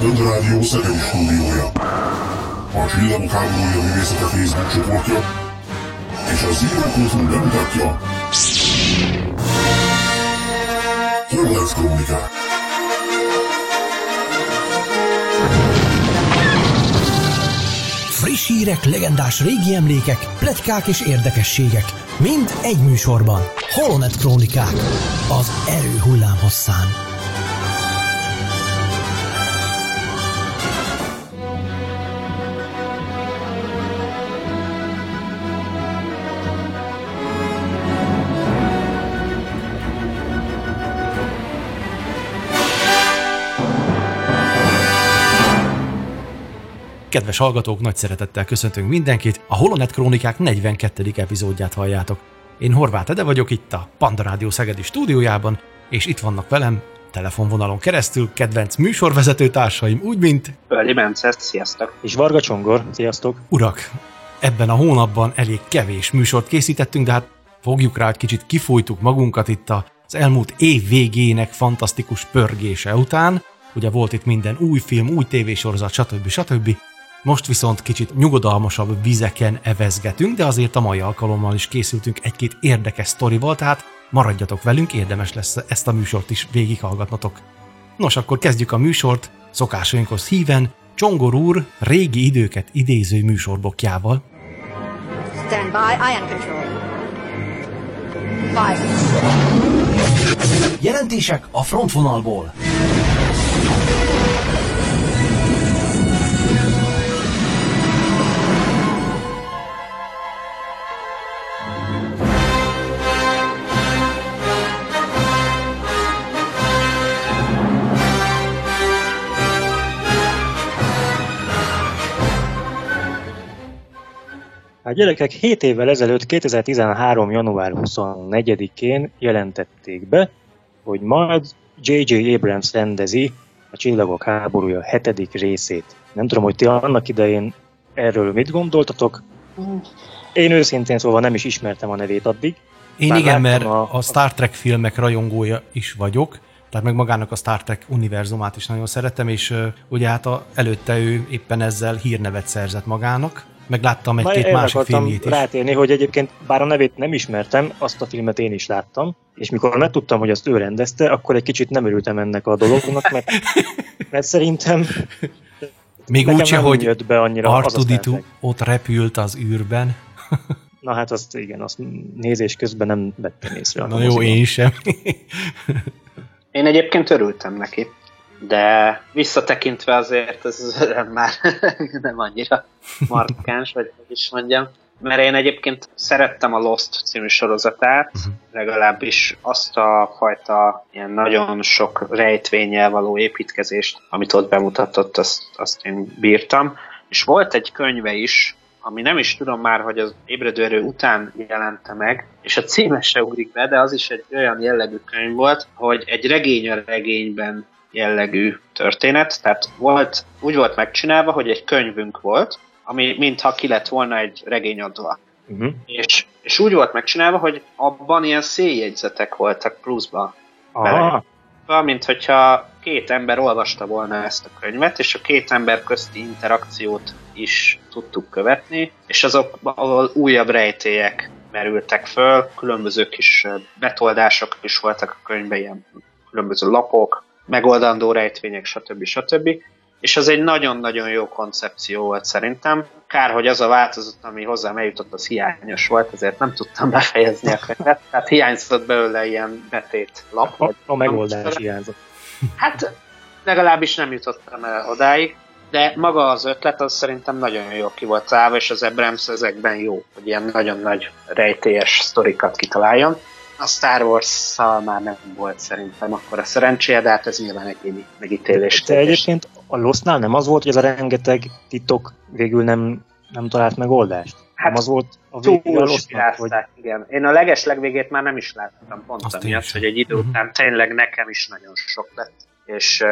Rádió Szegedi stúdiója. A Csillagok háborúja művészete Facebook csoportja és a Zero Kultúr bemutatja Horváth Krónikák. Friss hírek, legendás régi emlékek, pletykák és érdekességek. Mind egy műsorban. Holonet Krónikák. Az erő hullám hosszán. Kedves hallgatók, nagy szeretettel köszöntünk mindenkit, a Holonet Krónikák 42. epizódját halljátok. Én Horváth Ede vagyok itt a Panda Rádió Szegedi stúdiójában, és itt vannak velem telefonvonalon keresztül kedvenc műsorvezető társaim, úgy mint... Öli Bence, sziasztok! És Varga Csongor, sziasztok! Urak, ebben a hónapban elég kevés műsort készítettünk, de hát fogjuk rá, hogy kicsit kifújtuk magunkat itt az elmúlt év végének fantasztikus pörgése után. Ugye volt itt minden új film, új tévésorozat, stb. stb. Most viszont kicsit nyugodalmasabb vizeken evezgetünk, de azért a mai alkalommal is készültünk egy-két érdekes sztorival, tehát maradjatok velünk, érdemes lesz ezt a műsort is végighallgatnotok. Nos, akkor kezdjük a műsort szokásainkhoz híven, Csongor úr régi időket idéző műsorbokjával. Stand by, ion control. Five. Jelentések a frontvonalból. Hát gyerekek, 7 évvel ezelőtt, 2013. január 24-én jelentették be, hogy majd J.J. Abrams rendezi a Csillagok háborúja hetedik részét. Nem tudom, hogy ti annak idején erről mit gondoltatok. Én őszintén szóval nem is ismertem a nevét addig. Én igen, mert a, a Star Trek filmek rajongója is vagyok, tehát meg magának a Star Trek univerzumát is nagyon szeretem, és uh, ugye hát a, előtte ő éppen ezzel hírnevet szerzett magának, meg láttam egy-két másik filmjét is. rátérni, hogy egyébként bár a nevét nem ismertem, azt a filmet én is láttam, és mikor megtudtam, hogy azt ő rendezte, akkor egy kicsit nem örültem ennek a dolognak, mert, mert szerintem még úgy hogy jött be annyira Artuditu ott repült az űrben. Na hát azt igen, azt nézés közben nem vettem észre. Na jó, én sem. én egyébként örültem neki de visszatekintve azért ez már nem annyira markáns, vagy hogy is mondjam. Mert én egyébként szerettem a Lost című sorozatát, uh-huh. legalábbis azt a fajta ilyen nagyon sok rejtvényel való építkezést, amit ott bemutatott, azt, azt én bírtam. És volt egy könyve is, ami nem is tudom már, hogy az ébredőerő után jelente meg, és a címe se ugrik be, de az is egy olyan jellegű könyv volt, hogy egy regény a regényben jellegű történet, tehát volt, úgy volt megcsinálva, hogy egy könyvünk volt, ami mintha ki lett volna egy regényadva. Uh-huh. És, és úgy volt megcsinálva, hogy abban ilyen széljegyzetek voltak pluszban. mint hogyha két ember olvasta volna ezt a könyvet, és a két ember közti interakciót is tudtuk követni, és azok ahol újabb rejtélyek merültek föl, különböző kis betoldások is voltak a könyvben, ilyen különböző lapok, megoldandó rejtvények, stb. stb. És az egy nagyon-nagyon jó koncepció volt szerintem. Kár, hogy az a változat, ami hozzám eljutott, az hiányos volt, ezért nem tudtam befejezni a könyvet. Tehát hiányzott belőle ilyen betét lap. A, a megoldás hiányzott. Hát legalábbis nem jutottam el odáig, de maga az ötlet az szerintem nagyon jó ki volt találva, és az Abrams ezekben jó, hogy ilyen nagyon nagy rejtélyes sztorikat kitaláljon. A Star Wars-szal már nem volt szerintem akkor a szerencséje, de hát ez nyilván egy megítélés. De egyébként a Lostnál nem az volt, hogy ez a rengeteg titok végül nem, nem talált megoldást? Hát nem az volt a végül a Lostnak, hogy... igen. Én a leges legvégét már nem is láttam, pont Azt amiatt, hogy egy idő uh-huh. után tényleg nekem is nagyon sok lett. És uh,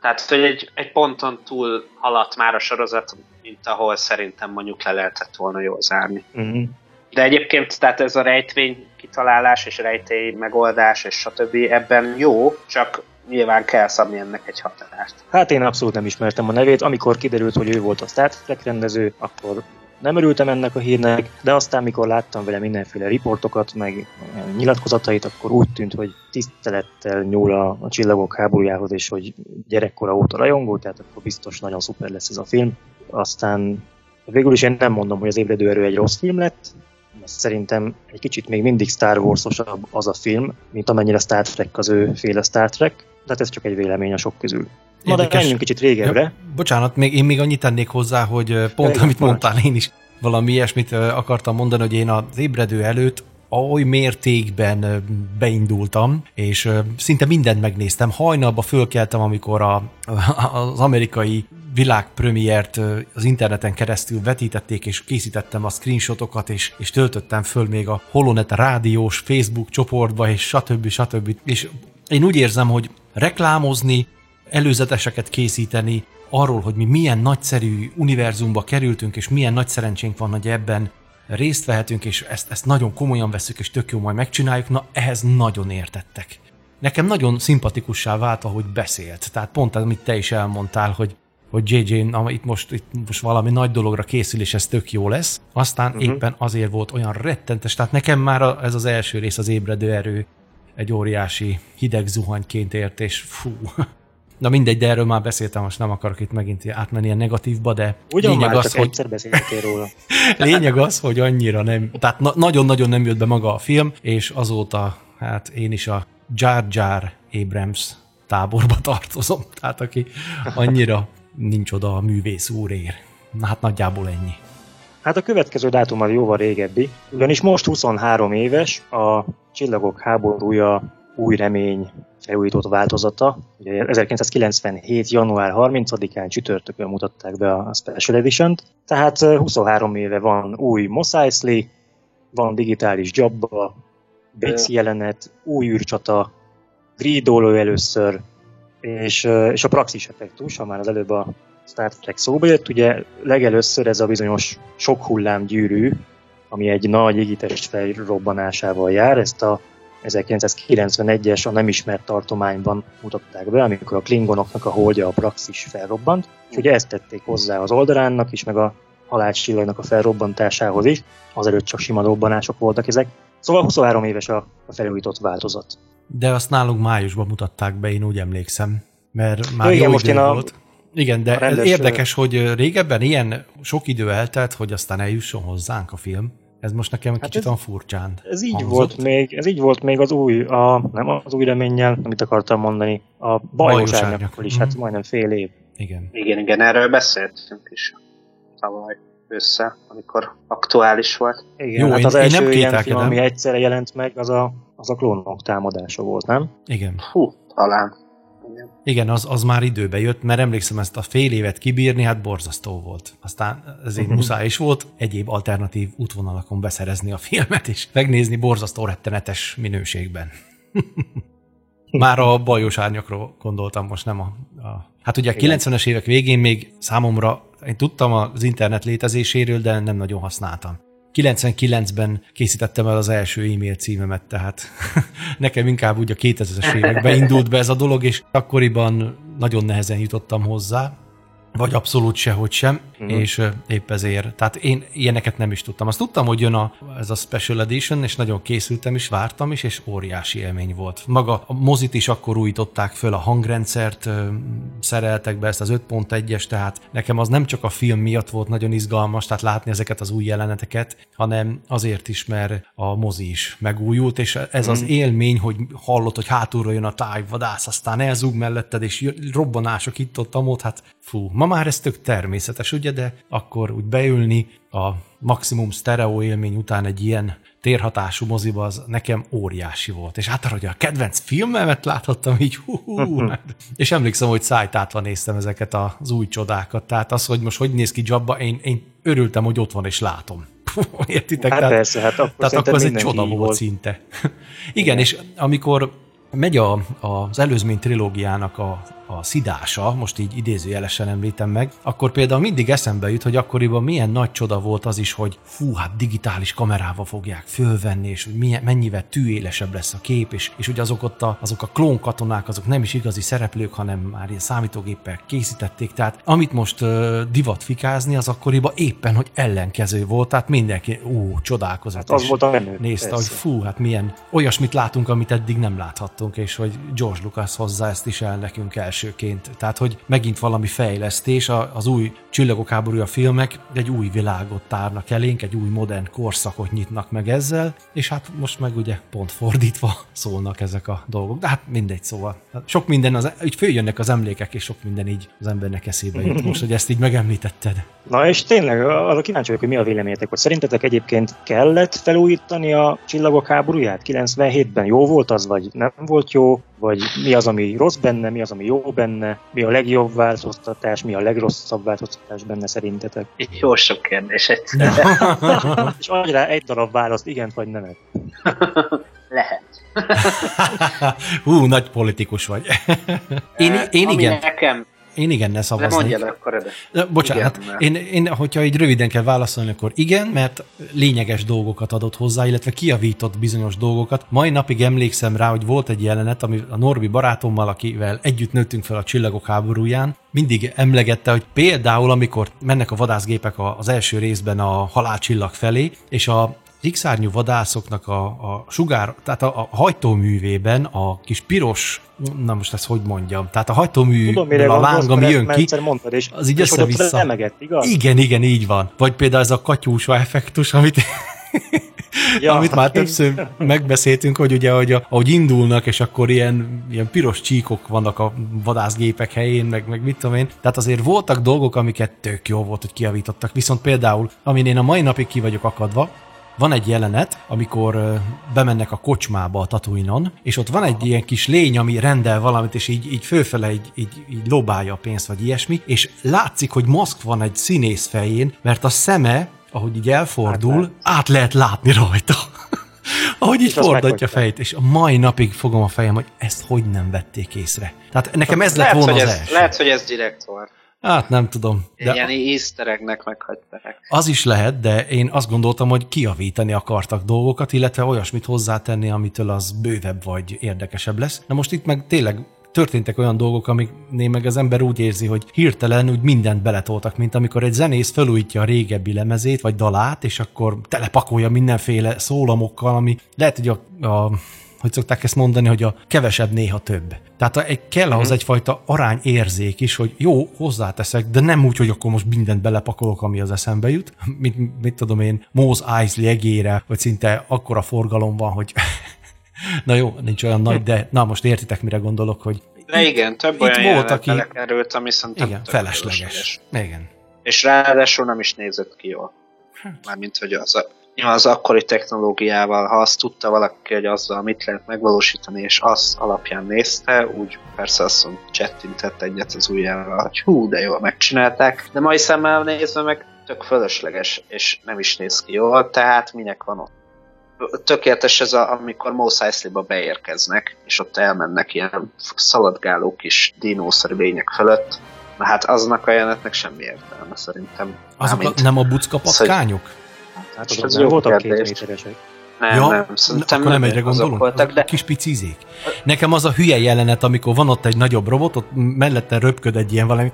tehát, hogy egy, egy ponton túl haladt már a sorozat, mint ahol szerintem mondjuk le lehetett volna jól zárni. Uh-huh. De egyébként, tehát ez a rejtvény kitalálás és rejtély megoldás és stb. ebben jó, csak nyilván kell szabni ennek egy hatást. Hát én abszolút nem ismertem a nevét. Amikor kiderült, hogy ő volt a Star Trek rendező, akkor nem örültem ennek a hírnek, de aztán, mikor láttam vele mindenféle riportokat, meg nyilatkozatait, akkor úgy tűnt, hogy tisztelettel nyúl a, a csillagok háborújához, és hogy gyerekkora óta rajongó, tehát akkor biztos nagyon szuper lesz ez a film. Aztán végül is én nem mondom, hogy az ébredő erő egy rossz film lett, szerintem egy kicsit még mindig Star Wars-osabb az a film, mint amennyire Star Trek az ő féle Star Trek, de hát ez csak egy vélemény a sok közül. Na de menjünk kicsit régebbre. Ja, bocsánat, még, én még annyit tennék hozzá, hogy pont Egy amit mondtál, én is valami ilyesmit akartam mondani, hogy én az ébredő előtt oly mértékben beindultam, és szinte mindent megnéztem. Hajnalba fölkeltem, amikor a, az amerikai világpremiért az interneten keresztül vetítették, és készítettem a screenshotokat, és, és töltöttem föl még a Holonet rádiós Facebook csoportba, és stb. stb. És én úgy érzem, hogy reklámozni, előzeteseket készíteni, arról, hogy mi milyen nagyszerű univerzumba kerültünk, és milyen nagy szerencsénk van, hogy ebben részt vehetünk, és ezt, ezt nagyon komolyan veszük, és tök jó majd megcsináljuk, na ehhez nagyon értettek. Nekem nagyon szimpatikussá vált, ahogy beszélt. Tehát pont amit te is elmondtál, hogy hogy JJ na, itt most, itt most valami nagy dologra készül, és ez tök jó lesz. Aztán uh-huh. éppen azért volt olyan rettentes, tehát nekem már a, ez az első rész az ébredő erő egy óriási hideg zuhanyként ért, és fú. Na mindegy, de erről már beszéltem, most nem akarok itt megint átmenni ilyen negatívba, de Ugyan lényeg az, hogy... róla. lényeg az, hogy annyira nem, tehát na- nagyon-nagyon nem jött be maga a film, és azóta hát én is a Jar Jar Abrams táborba tartozom, tehát aki annyira nincs oda a művész úrér. Na hát nagyjából ennyi. Hát a következő dátum az jóval régebbi, ugyanis most 23 éves a Csillagok háborúja új remény felújított változata. Ugye 1997. január 30-án csütörtökön mutatták be a Special Edition-t, tehát 23 éve van új Mos Eisley, van digitális Jabba, Bix jelenet, új űrcsata, Greedo először, és, és a praxis effektus, ha már az előbb a Star Trek szóba jött, ugye legelőször ez a bizonyos sok hullám gyűrű, ami egy nagy égitest felrobbanásával jár, ezt a 1991-es a nem ismert tartományban mutatták be, amikor a klingonoknak a holdja a praxis felrobbant, és ugye ezt tették hozzá az oldalánnak is, meg a halálcsillagnak a felrobbantásához is, azelőtt csak sima robbanások voltak ezek. Szóval 23 éves a, a felújított változat. De azt nálunk májusban mutatták be, én úgy emlékszem, mert már igen, jó most idő én a, volt. Igen, de rendes, érdekes, hogy régebben ilyen sok idő eltelt, hogy aztán eljusson hozzánk a film. Ez most nekem hát kicsit ez, furcsán Ez így hangzott. volt még, ez így volt még az új, a, nem az új reménnyel, amit akartam mondani, a bajos árnyakkal is, mm. hát mhm. majdnem fél év. Igen. Igen, igen, erről beszéltünk is tavaly össze, amikor aktuális volt. Igen, Jó, hát én, az első én nem ilyen film, ami egyszerre jelent meg, az a, az a klónok támadása volt, nem? Igen. Hú, talán. Igen, Igen az, az már időbe jött, mert emlékszem ezt a fél évet kibírni, hát borzasztó volt. Aztán ezért uh-huh. muszáj is volt egyéb alternatív útvonalakon beszerezni a filmet, és megnézni borzasztó rettenetes minőségben. Már a bajos árnyakról gondoltam most, nem a... a... Hát ugye a 90-es évek végén még számomra, én tudtam az internet létezéséről, de nem nagyon használtam. 99-ben készítettem el az első e-mail címemet, tehát nekem inkább úgy a 2000-es években indult be ez a dolog, és akkoriban nagyon nehezen jutottam hozzá, vagy abszolút sehogy sem, uh-huh. és épp ezért. Tehát én ilyeneket nem is tudtam. Azt tudtam, hogy jön a, ez a Special Edition, és nagyon készültem is, vártam is, és óriási élmény volt. Maga a mozit is akkor újították föl, a hangrendszert szereltek be, ezt az 5.1-es, tehát nekem az nem csak a film miatt volt nagyon izgalmas, tehát látni ezeket az új jeleneteket, hanem azért is, mert a mozi is megújult, és ez uh-huh. az mhm. élmény, hogy hallott, hogy hátulról jön a tájvadász, aztán elzúg melletted, és robbanások itt ott, amott, hát fú, ma már ez tök természetes, ugye, de akkor úgy beülni a maximum stereo élmény után egy ilyen térhatású moziba, az nekem óriási volt. És hát hogy a kedvenc filmemet láthattam így, hú, hú és emlékszem, hogy szájtátva néztem ezeket az új csodákat. Tehát az, hogy most hogy néz ki Jabba, én, én örültem, hogy ott van és látom. Értitek? Hát tehát, persze, hát akkor, tehát akkor ez egy csoda volt, volt szinte. Igen, Igen, és amikor megy a, az előzmény trilógiának a, a szidása, most így idézőjelesen említem meg, akkor például mindig eszembe jut, hogy akkoriban milyen nagy csoda volt az is, hogy fú, hát digitális kamerával fogják fölvenni, és hogy milyen, mennyivel tűélesebb lesz a kép, és, és hogy azok ott a, azok a klónkatonák, azok nem is igazi szereplők, hanem már ilyen számítógéppel készítették. Tehát amit most uh, divat fikázni, az akkoriban éppen, hogy ellenkező volt, tehát mindenki, ú, csodálkozott. Hát az volt a menő. Nézte, persze. hogy fú, hát milyen olyasmit látunk, amit eddig nem láthattunk, és hogy George Lucas hozza ezt is el nekünk elsőként. Tehát, hogy megint valami fejlesztés, az új Csillagok háborúja filmek egy új világot tárnak elénk, egy új modern korszakot nyitnak meg ezzel, és hát most meg ugye pont fordítva szólnak ezek a dolgok. De hát mindegy, szóval. Hát sok minden, az, így följönnek az emlékek, és sok minden így az embernek eszébe jut most, hogy ezt így megemlítetted. Na és tényleg, arra kíváncsi vagyok, hogy mi a véleményetek, hogy szerintetek egyébként kellett felújítani a Csillagok háborúját 97-ben? Jó volt az, vagy nem volt jó? Vagy mi az, ami rossz benne, mi az, ami jó benne? Mi a legjobb változtatás, mi a legrosszabb változtatás benne szerintetek? Jó sok kérdés egyszerűen. és adj rá egy darab választ, igen vagy nemet. Lehet. Hú, nagy politikus vagy. én, én Ami igen. Nekem én igen, ne szavaznék. De mondjad akkor de. Bocsánat, igen, hát én, én, hogyha így röviden kell válaszolni, akkor igen, mert lényeges dolgokat adott hozzá, illetve kiavított bizonyos dolgokat. Mai napig emlékszem rá, hogy volt egy jelenet, ami a Norbi barátommal, akivel együtt nőttünk fel a Csillagok háborúján, mindig emlegette, hogy például, amikor mennek a vadászgépek az első részben a halálcsillag felé, és a x vadászoknak a, a sugár, tehát a, a hajtóművében a kis piros, na most ezt hogy mondjam, tehát a hajtómű Tudom, a láng, ami jön ki, mondtad, és, az így össze-vissza. Remegett, igaz? Igen, igen, így van. Vagy például ez a katyúsa effektus, amit Ja. Amit már többször megbeszéltünk, hogy ugye, hogy ahogy indulnak, és akkor ilyen, ilyen piros csíkok vannak a vadászgépek helyén, meg, meg mit tudom én. Tehát azért voltak dolgok, amiket tök jó volt, hogy kiavítottak. Viszont például, amin én a mai napig ki vagyok akadva, van egy jelenet, amikor bemennek a kocsmába a Tatooine-on, és ott van egy ilyen kis lény, ami rendel valamit, és így, így fölfele így, így, így lobálja a pénzt, vagy ilyesmi, és látszik, hogy maszk van egy színész fején, mert a szeme, ahogy így elfordul, át, át lehet látni rajta. ahogy így fordatja a fejét, és a mai napig fogom a fejem, hogy ezt hogy nem vették észre. Tehát nekem ez lett volna az ez, első. Lehet, hogy ez direkt volt. Hát nem tudom. De Ilyen easter eggnek meghagyták. Az is lehet, de én azt gondoltam, hogy kiavítani akartak dolgokat, illetve olyasmit hozzátenni, amitől az bővebb vagy érdekesebb lesz. Na most itt meg tényleg történtek olyan dolgok, amiknél meg az ember úgy érzi, hogy hirtelen úgy mindent beletoltak, mint amikor egy zenész felújítja a régebbi lemezét, vagy dalát, és akkor telepakolja mindenféle szólamokkal, ami lehet, hogy a, a hogy szokták ezt mondani, hogy a kevesebb néha több. Tehát egy, kell ahhoz uh-huh. egyfajta arányérzék is, hogy jó, hozzáteszek, de nem úgy, hogy akkor most mindent belepakolok, ami az eszembe jut. Mit, mit tudom én, Mose Eisley egére, vagy szinte akkora forgalom van, hogy na jó, nincs olyan nagy, de na most értitek, mire gondolok, hogy de igen, több itt olyan volt, aki... belekerült, ami szerintem igen, felesleges. felesleges. Igen. És ráadásul nem is nézett ki jól. Hát. Mármint, hogy az a az akkori technológiával, ha azt tudta valaki, hogy azzal mit lehet megvalósítani, és az alapján nézte, úgy persze azt mondta, csettintett egyet az ujjával, hogy hú, de jól megcsinálták, de mai szemmel nézve meg tök fölösleges, és nem is néz ki jól, tehát minek van ott. Tökéletes ez, a, amikor Mos Eisley-ba beérkeznek, és ott elmennek ilyen szaladgáló kis dinószerű lények fölött, na hát aznak a jelenetnek semmi értelme szerintem. Azok a, nem a bucka patkányok? Hát azok nem voltak két méteresek. Nem, ja, nem, szerintem akkor nem egyre gondolunk? Voltak, de... Kis picizék. Nekem az a hülye jelenet, amikor van ott egy nagyobb robot, ott mellette röpköd egy ilyen valami,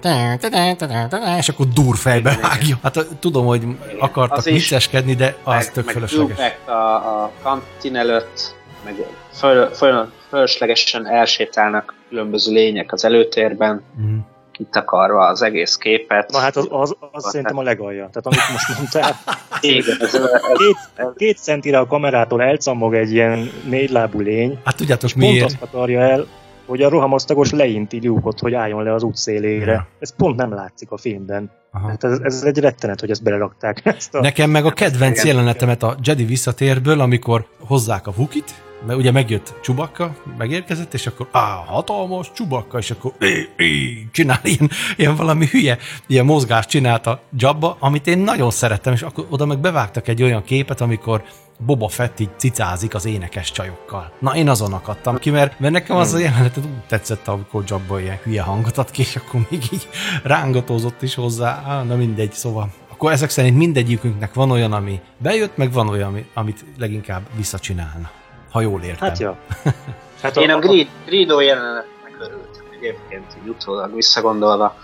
és akkor dur fejbe vágja. Hát tudom, hogy akartak vicceskedni, de az meg, tök fölösleges. Meg a, a kantin előtt, meg föl, föl, fölöslegesen elsétálnak különböző lények az előtérben. Mm kitakarva az egész képet. Na hát az, az, az szerintem a legalja. Tehát amit most mondtál, Igen, ez, ez, két, két centire a kamerától elcammog egy ilyen négylábú lény, hát tudjátok és miért? pont azt akarja el, hogy a rohamosztagos leinti lyukot, hogy álljon le az útszélére. Ja. Ez pont nem látszik a filmben. Hát ez, ez egy rettenet, hogy ezt belerakták. Ezt a... Nekem meg a kedvenc jelenetemet a Jedi visszatérből, amikor hozzák a Vukit, mert ugye megjött Csubakka, megérkezett, és akkor á, hatalmas Csubakka, és akkor é, é, csinál ilyen, ilyen valami hülye, ilyen mozgást csinált a Jabba, amit én nagyon szerettem, és akkor oda meg bevágtak egy olyan képet, amikor Boba Fett így cicázik az énekes csajokkal. Na, én azon akadtam ki, mert, mert nekem az a hmm. jelenet úgy tetszett, amikor Jabba ilyen hülye hangot ad ki, és akkor még így rángatózott is hozzá. Á, na mindegy, szóval akkor ezek szerint mindegyikünknek van olyan, ami bejött, meg van olyan, amit leginkább visszacsinálna. Ha jól értem. Hát ja. Hát Én a, a Greedo jelenetnek örültem egyébként így utólag visszagondolva,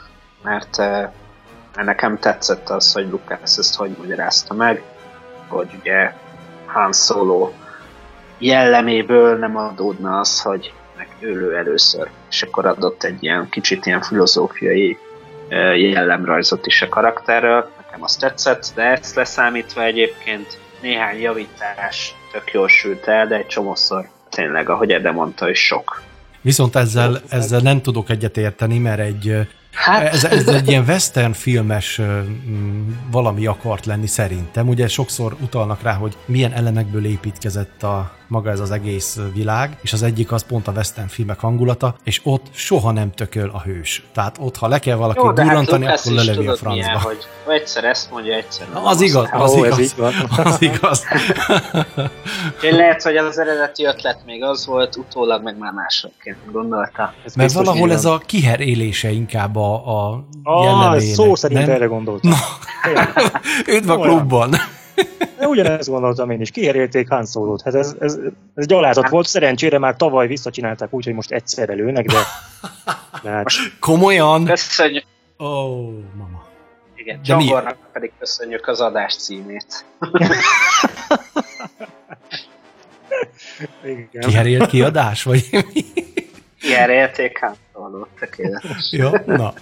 mert, mert nekem tetszett az, hogy Lucas ezt hogy magyarázta meg, hogy ugye Han Solo jelleméből nem adódna az, hogy megölő először, és akkor adott egy ilyen kicsit ilyen filozófiai jellemrajzot is a karakterről. Nekem azt tetszett, de ezt leszámítva egyébként néhány javítás tök jól sült el, de egy csomószor tényleg, ahogy Ede mondta, is sok. Viszont ezzel, ezzel nem tudok egyet érteni, mert egy Hát... Ez, ez egy ilyen western filmes valami akart lenni szerintem. Ugye sokszor utalnak rá, hogy milyen elemekből építkezett a maga ez az egész világ, és az egyik az pont a western filmek hangulata, és ott soha nem tököl a hős. Tehát ott, ha le kell valaki Jó, durrantani, hát akkor lelövi a francba. Milyen, hogy egyszer ezt mondja, egyszer nem. Az igaz, az, Ó, igaz, az igaz. Én lehet, hogy az eredeti ötlet még az volt, utólag meg már másokként gondolta. Ez Mert valahol ez a kiherélése inkább a, a ah, jellemének. Szó szerint nem? erre gondoltam. Na. Üdv a klubban! De ugyanezt gondoltam én is, kiherélték Han Solo-t. Hát ez, ez, ez gyalázat volt, szerencsére már tavaly visszacsinálták úgy, hogy most egyszerre lőnek, de... de hát... Komolyan? Köszönjük. Ó, oh, mama. Igen, Csongornak pedig köszönjük az adás címét. Kiherélt kiadás, vagy mi? Kiherélték Han Solo-t, tökéletes. Jó, na.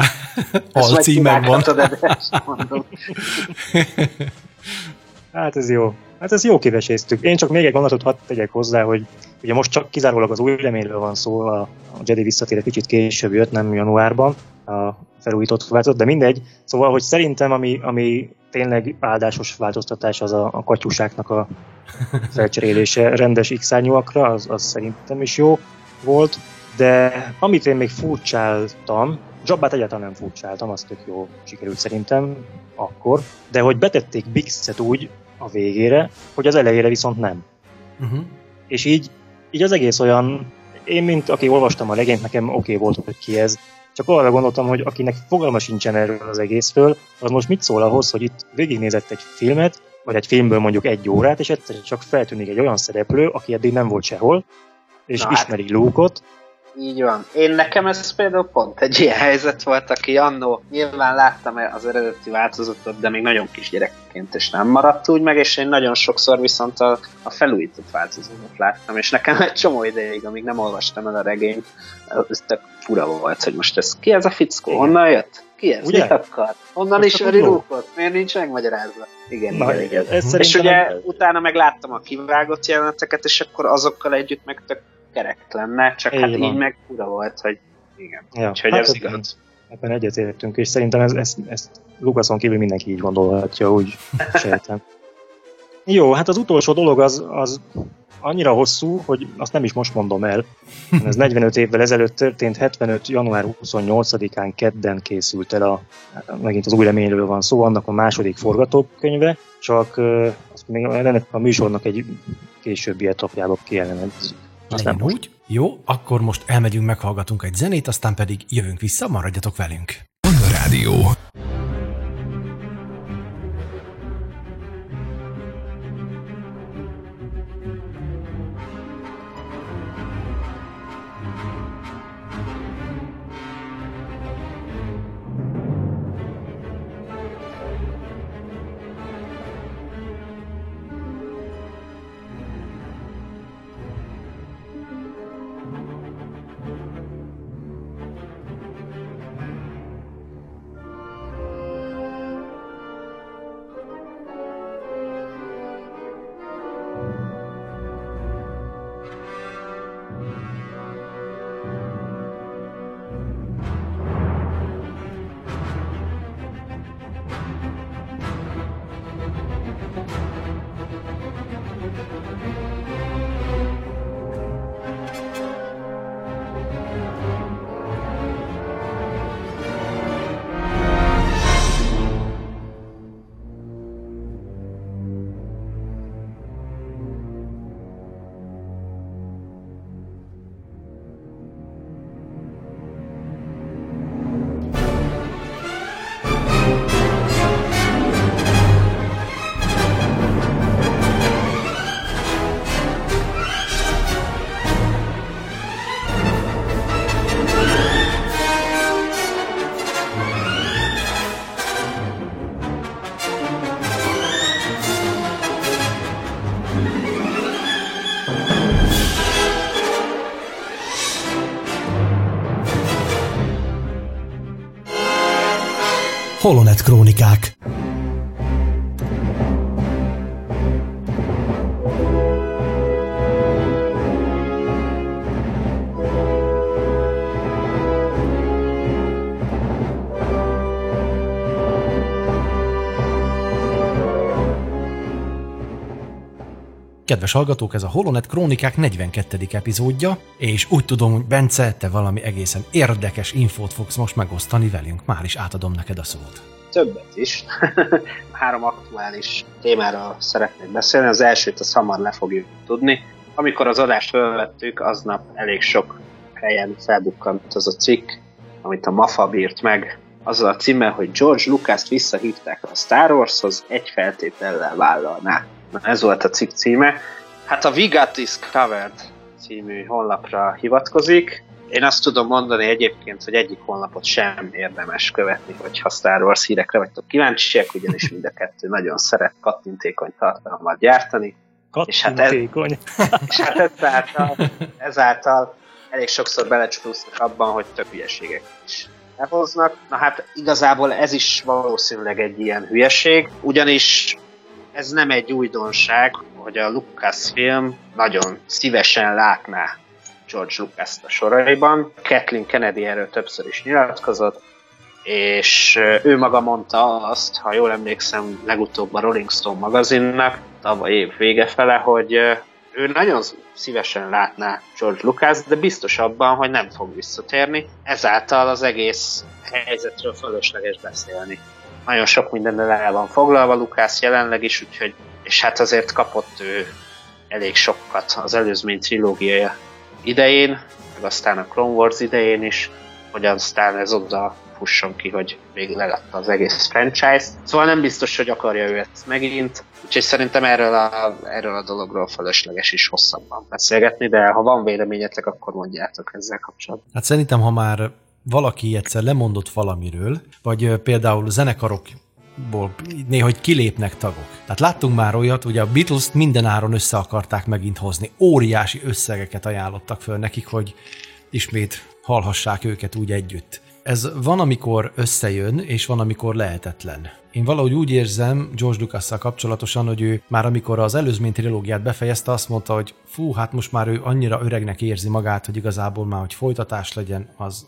Alcímen van. mondom. Hát ez jó. Hát ez jó kiveséztük. Én csak még egy gondolatot hadd tegyek hozzá, hogy ugye most csak kizárólag az új reményről van szó, a, Jedi visszatér egy kicsit később jött, nem januárban, a felújított változat, de mindegy. Szóval, hogy szerintem ami, ami tényleg áldásos változtatás az a, a katyusáknak a felcserélése rendes x az, az szerintem is jó volt, de amit én még furcsáltam, Jobbát egyáltalán nem furcsáltam, az tök jó sikerült szerintem akkor, de hogy betették Bixet úgy a végére, hogy az elejére viszont nem. Uh-huh. És így, így az egész olyan, én mint aki olvastam a legényt, nekem oké okay volt, hogy ki ez, csak arra gondoltam, hogy akinek fogalma sincsen erről az egészről, az most mit szól ahhoz, hogy itt végignézett egy filmet, vagy egy filmből mondjuk egy órát, és egyszer csak feltűnik egy olyan szereplő, aki eddig nem volt sehol, és Na, ismeri hát. Luke-ot, így van. Én nekem ez például pont egy ilyen helyzet volt, aki annó nyilván láttam az eredeti változatot, de még nagyon kis gyerekként, és nem maradt úgy meg, és én nagyon sokszor viszont a, a felújított változatot láttam, és nekem egy csomó ideig, amíg nem olvastam el a regényt, ez tök fura volt, hogy most ez ki ez a fickó, honnan jött? Ki ez? Ugye? Mit akar? Honnan is öri rúkot? Miért nincs megmagyarázva? Igen, Na, igen, igen. Ez és ugye nem... utána meg láttam a kivágott jeleneteket, és akkor azokkal együtt meg tök kerek lenne, csak így hát van. így meg fura volt, hogy igen. Ja, Úgyhogy hát ez ebben, igaz. Ebben egyetértünk, és szerintem ez, ez, ezt Lukason kívül mindenki így gondolhatja, úgy sejtem. Jó, hát az utolsó dolog az, az annyira hosszú, hogy azt nem is most mondom el. Ez 45 évvel ezelőtt történt, 75. január 28-án kedden készült el a, megint az új reményről van szó, annak a második forgatókönyve, csak azt még ennek a műsornak egy későbbi etapjába kielemezzük. Legyen úgy. Jó, akkor most elmegyünk, meghallgatunk egy zenét, aztán pedig jövünk vissza, maradjatok velünk. Rádió. Kedves hallgatók, ez a Holonet Krónikák 42. epizódja, és úgy tudom, hogy Bence, te valami egészen érdekes infót fogsz most megosztani velünk. Már is átadom neked a szót. Többet is. Három aktuális témára szeretnék beszélni. Az elsőt a hamar le fogjuk tudni. Amikor az adást felvettük, aznap elég sok helyen felbukkant az a cikk, amit a MAFA bírt meg, azzal a címe, hogy George Lucas-t visszahívták a Star Warshoz, egy feltétellel vállalná. Na, ez volt a cikk címe. Hát a We Got Discovered című honlapra hivatkozik. Én azt tudom mondani egyébként, hogy egyik honlapot sem érdemes követni, hogyha Star Wars hírekre vagytok kíváncsiak, ugyanis mind a kettő nagyon szeret kattintékony tartalmat gyártani. És hát, ez, és hát ezáltal, ezáltal elég sokszor belecsúsznak abban, hogy több hülyeségek is elhoznak. Na hát igazából ez is valószínűleg egy ilyen hülyeség, ugyanis ez nem egy újdonság, hogy a Lucasfilm nagyon szívesen látná George lucas a soraiban. Kathleen Kennedy erről többször is nyilatkozott, és ő maga mondta azt, ha jól emlékszem, legutóbb a Rolling Stone magazinnak, tavaly év vége fele, hogy ő nagyon szívesen látná George Lucas, de biztos abban, hogy nem fog visszatérni. Ezáltal az egész helyzetről fölösleges beszélni nagyon sok mindennel el van foglalva Lukász jelenleg is, úgyhogy, és hát azért kapott ő elég sokat az előzmény trilógiája idején, meg aztán a Clone Wars idején is, hogy aztán ez oda fusson ki, hogy végig legadta az egész franchise. Szóval nem biztos, hogy akarja ő ezt megint, úgyhogy szerintem erről a, erről a dologról fölösleges is hosszabban beszélgetni, de ha van véleményetek, akkor mondjátok ezzel kapcsolatban. Hát szerintem, ha már valaki egyszer lemondott valamiről, vagy például zenekarokból néha, hogy kilépnek tagok. Tehát láttunk már olyat, hogy a Beatles minden áron össze akarták megint hozni. Óriási összegeket ajánlottak föl nekik, hogy ismét hallhassák őket úgy együtt. Ez van, amikor összejön, és van, amikor lehetetlen. Én valahogy úgy érzem George lucas kapcsolatosan, hogy ő már amikor az előzmény trilógiát befejezte, azt mondta, hogy fú, hát most már ő annyira öregnek érzi magát, hogy igazából már, hogy folytatás legyen, az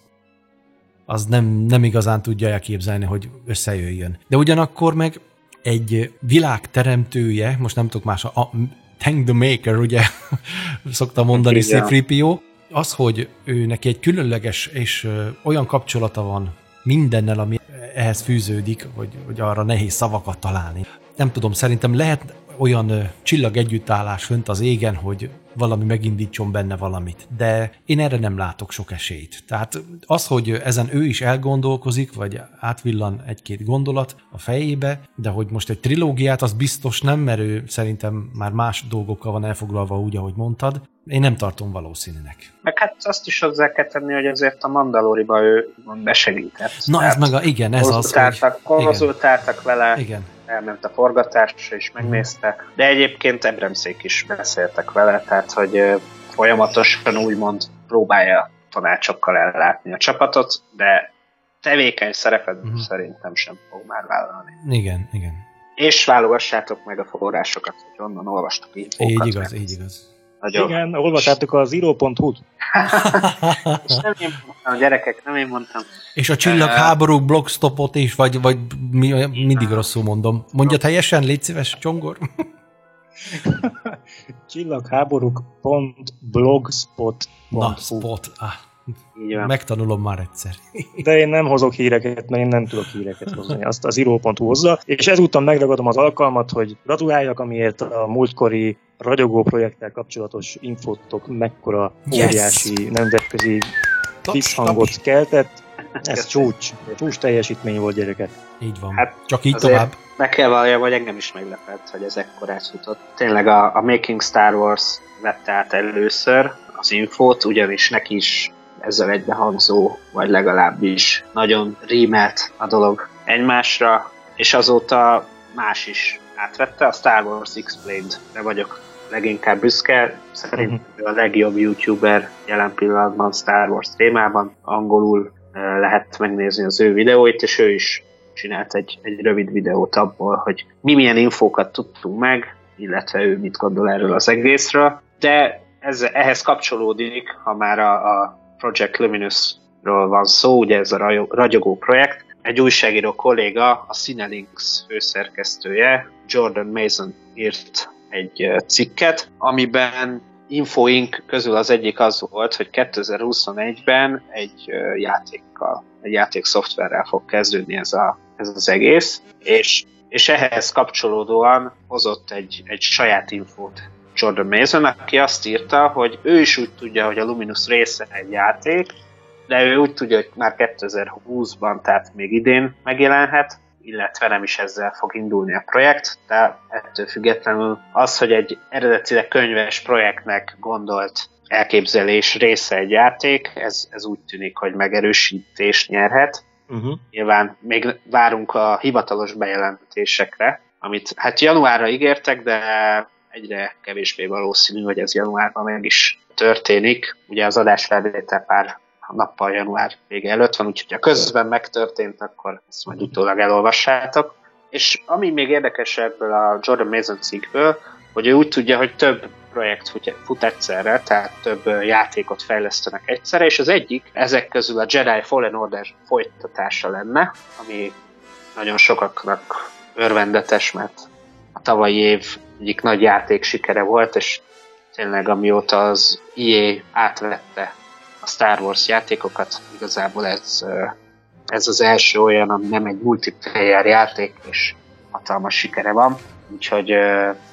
az nem, nem igazán tudja elképzelni, hogy összejöjjön. De ugyanakkor meg egy világ teremtője, most nem tudok más, a Tank the Maker, ugye szokta mondani C-3PO, az, hogy ő neki egy különleges és olyan kapcsolata van mindennel, ami ehhez fűződik, hogy, hogy arra nehéz szavakat találni. Nem tudom, szerintem lehet olyan csillag együttállás fönt az égen, hogy valami megindítson benne valamit. De én erre nem látok sok esélyt. Tehát az, hogy ezen ő is elgondolkozik, vagy átvillan egy-két gondolat a fejébe, de hogy most egy trilógiát, az biztos nem, mert ő szerintem már más dolgokkal van elfoglalva úgy, ahogy mondtad. Én nem tartom valószínűnek. Meg hát azt is hozzá kell tenni, hogy azért a Mandaloriba ő besegített. Na ez meg a, igen, ez az, hogy... Konzultáltak vele. Igen elment a forgatásra és megnézte, de egyébként Ebremszék is beszéltek vele, tehát hogy folyamatosan úgymond próbálja tanácsokkal ellátni a csapatot, de tevékeny szerepet uh-huh. szerintem sem fog már vállalni. Igen, igen. És válogassátok meg a forrásokat, hogy onnan olvastok így. Így igaz, így igaz. Nagyon. Igen, olvassátok az író.hu-t. és nem én mondtam, gyerekek, nem én mondtam. És a csillagháború blogstopot is, vagy, vagy mi, mindig rosszul mondom. Mondja teljesen, légy szíves, Csongor. csillagháborúk.blogspot.hu Na, spot. Ah. Megtanulom már egyszer. De én nem hozok híreket, mert én nem tudok híreket hozni. Azt az író.hu hozza. És ezúttal megragadom az alkalmat, hogy gratuláljak, amiért a múltkori ragyogó projekttel kapcsolatos infótok mekkora yes. óriási nemzetközi visszhangot keltett. Ez csúcs. Csúcs teljesítmény volt gyerekek. Így van. Hát Csak így tovább. Meg kell valljam, hogy engem is meglepett, hogy ez ekkorát jutott. Tényleg a, a Making Star Wars vette át először az infót, ugyanis neki is ezzel egybehangzó, vagy legalábbis nagyon rímelt a dolog egymásra, és azóta más is átvette. A Star Wars Explained-re vagyok leginkább büszke. Szerintem uh-huh. a legjobb youtuber jelen pillanatban Star Wars témában. Angolul lehet megnézni az ő videóit, és ő is csinált egy, egy rövid videót abból, hogy mi milyen infókat tudtunk meg, illetve ő mit gondol erről az egészről. De ez, ehhez kapcsolódik, ha már a, a Project Luminous-ról van szó, ugye ez a ragyogó projekt, egy újságíró kolléga, a Cinelinks főszerkesztője, Jordan Mason írt egy cikket, amiben infoink közül az egyik az volt, hogy 2021-ben egy játékkal, egy játék szoftverrel fog kezdődni ez, a, ez az egész, és, és ehhez kapcsolódóan hozott egy, egy saját infót Jordan Mason, aki azt írta, hogy ő is úgy tudja, hogy a Luminous része egy játék, de ő úgy tudja, hogy már 2020-ban, tehát még idén megjelenhet, illetve nem is ezzel fog indulni a projekt, de ettől függetlenül az, hogy egy eredetileg könyves projektnek gondolt elképzelés része egy játék, ez, ez úgy tűnik, hogy megerősítést nyerhet. Uh-huh. Nyilván még várunk a hivatalos bejelentésekre, amit hát januárra ígértek, de egyre kevésbé valószínű, hogy ez januárban meg is történik. Ugye az adás felvétel pár nappal január vége előtt van, úgyhogy ha közben megtörtént, akkor ezt majd utólag elolvassátok. És ami még érdekes ebből a Jordan Mason cikkből, hogy ő úgy tudja, hogy több projekt fut, egyszerre, tehát több játékot fejlesztenek egyszerre, és az egyik ezek közül a Jedi Fallen Order folytatása lenne, ami nagyon sokaknak örvendetes, mert a tavalyi év egyik nagy játék sikere volt, és tényleg amióta az EA átvette a Star Wars játékokat, igazából ez, ez az első olyan, ami nem egy multiplayer játék, és hatalmas sikere van, úgyhogy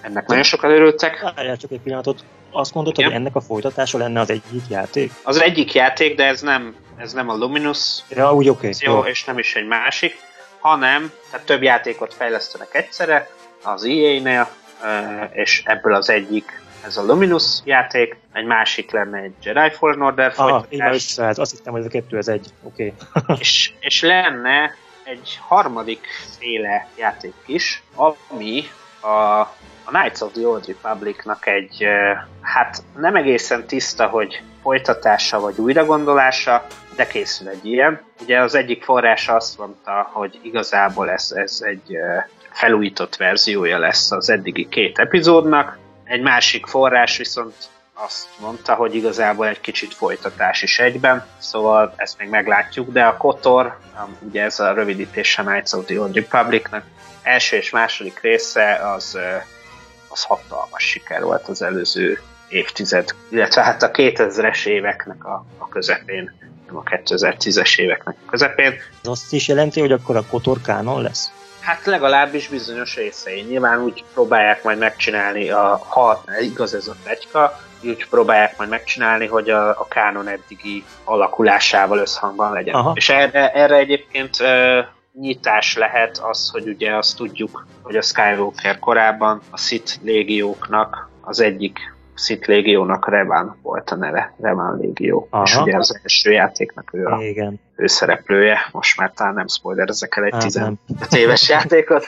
ennek nagyon sokan örültek. Várjál csak egy pillanatot, azt mondod, ja. hogy ennek a folytatása lenne az egyik játék? Az egyik játék, de ez nem, ez nem a Luminous ja, úgy, okay, jó, és nem is egy másik, hanem tehát több játékot fejlesztenek egyszerre az EA-nél, és ebből az egyik ez a Luminous játék, egy másik lenne egy Jedi Fallen Order Aha, folytatás. Aha, azt hittem, hogy ez a kettő, ez egy, oké. Okay. és, és lenne egy harmadik féle játék is, ami a, a Knights of the Old Republic-nak egy, hát nem egészen tiszta, hogy folytatása vagy újragondolása, de készül egy ilyen. Ugye az egyik forrása azt mondta, hogy igazából ez, ez egy felújított verziója lesz az eddigi két epizódnak, egy másik forrás viszont azt mondta, hogy igazából egy kicsit folytatás is egyben, szóval ezt még meglátjuk, de a Kotor, ugye ez a rövidítése Knights of the Old Republicnak, első és második része az, az hatalmas siker volt az előző évtized, illetve hát a 2000-es éveknek a, a közepén, nem a 2010-es éveknek a közepén. Azt is jelenti, hogy akkor a Kotor kánon lesz? Hát legalábbis bizonyos részei. Nyilván úgy próbálják majd megcsinálni, a, ha igaz ez a plegyka, úgy próbálják majd megcsinálni, hogy a, a kánon eddigi alakulásával összhangban legyen. Aha. És erre, erre egyébként uh, nyitás lehet az, hogy ugye azt tudjuk, hogy a Skywalker korábban a Sith légióknak az egyik Sith légiónak Revan volt a neve, Revan légió. Aha. És ugye az első játéknak ő a Igen. szereplője. Most már talán nem spoiler ezekkel egy 15 hát éves játékot.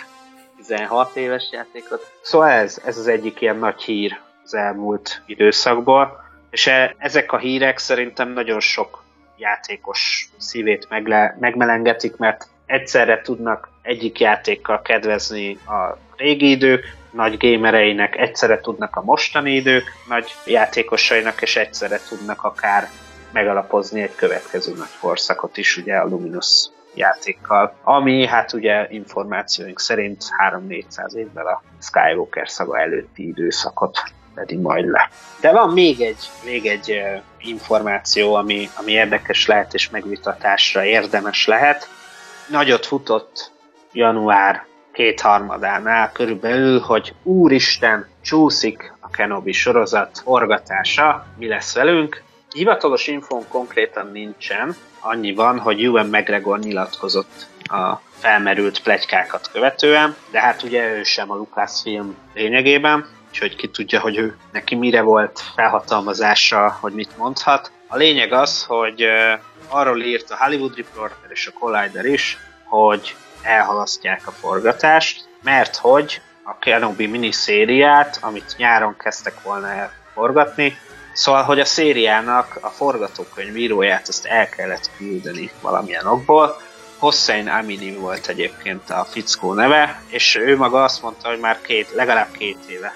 16 éves játékot. Szóval ez, ez az egyik ilyen nagy hír az elmúlt időszakból, és e, ezek a hírek szerintem nagyon sok játékos szívét megle, megmelengetik, mert egyszerre tudnak egyik játékkal kedvezni a régi idők, nagy gamereinek, egyszerre tudnak a mostani idők nagy játékosainak, és egyszerre tudnak akár megalapozni egy következő nagy korszakot is, ugye a Luminous játékkal, ami hát ugye információink szerint 3-400 évvel a Skywalker szaga előtti időszakot pedig majd le. De van még egy, még egy információ, ami, ami érdekes lehet és megvitatásra érdemes lehet. Nagyot futott január kétharmadánál körülbelül, hogy úristen, csúszik a Kenobi sorozat forgatása, mi lesz velünk. Hivatalos infón konkrétan nincsen, annyi van, hogy Ewan McGregor nyilatkozott a felmerült plegykákat követően, de hát ugye ő sem a Lucasfilm lényegében, úgyhogy ki tudja, hogy ő neki mire volt felhatalmazása, hogy mit mondhat. A lényeg az, hogy arról írt a Hollywood Reporter és a Collider is, hogy elhalasztják a forgatást, mert hogy a Kenobi miniszériát, amit nyáron kezdtek volna el forgatni, szóval, hogy a szériának a forgatókönyvíróját azt el kellett küldeni valamilyen okból, Hossein Amini volt egyébként a fickó neve, és ő maga azt mondta, hogy már két, legalább két éve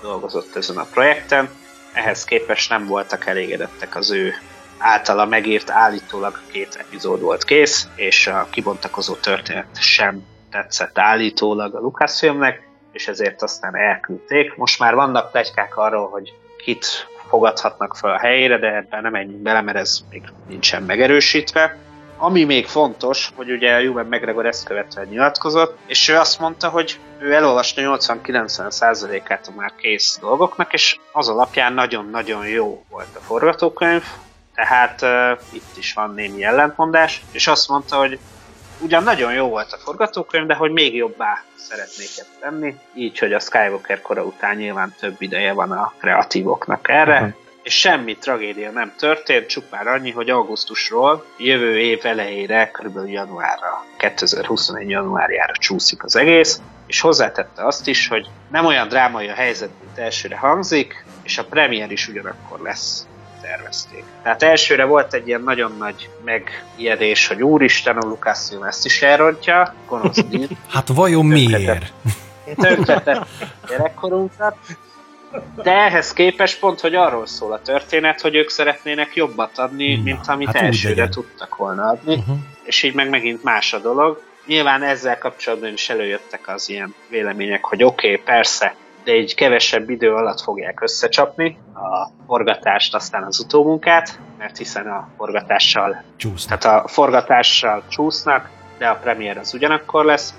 dolgozott ezen a projekten, ehhez képest nem voltak elégedettek az ő általa megírt állítólag két epizód volt kész, és a kibontakozó történet sem tetszett állítólag a Lucasfilmnek, és ezért aztán elküldték. Most már vannak plegykák arról, hogy kit fogadhatnak fel a helyére, de ebben nem menjünk bele, mert ez még nincsen megerősítve. Ami még fontos, hogy ugye Juven McGregor ezt követően nyilatkozott, és ő azt mondta, hogy ő elolvasta 80-90%-át a már kész dolgoknak, és az alapján nagyon-nagyon jó volt a forgatókönyv, tehát uh, itt is van némi ellentmondás, és azt mondta, hogy ugyan nagyon jó volt a forgatókönyv, de hogy még jobbá szeretnék ezt tenni, így, hogy a Skywalker kora után nyilván több ideje van a kreatívoknak erre, uh-huh. és semmi tragédia nem történt, csupán annyi, hogy augusztusról jövő év elejére, kb. januárra, 2021 januárjára csúszik az egész, és hozzátette azt is, hogy nem olyan drámai a helyzet, mint elsőre hangzik, és a premier is ugyanakkor lesz tervezték. Tehát elsőre volt egy ilyen nagyon nagy megijedés, hogy úristen, a Lucasfilm ezt is elrontja, gonosz Hát vajon miért? Tönkretett gyerekkorunkat. De ehhez képest pont, hogy arról szól a történet, hogy ők szeretnének jobbat adni, Na, mint amit hát elsőre tudtak volna adni, uh-huh. és így meg megint más a dolog. Nyilván ezzel kapcsolatban is előjöttek az ilyen vélemények, hogy oké, okay, persze, de egy kevesebb idő alatt fogják összecsapni a forgatást, aztán az utómunkát, mert hiszen a forgatással csúsznak. Tehát a forgatással csúsznak, de a premier az ugyanakkor lesz,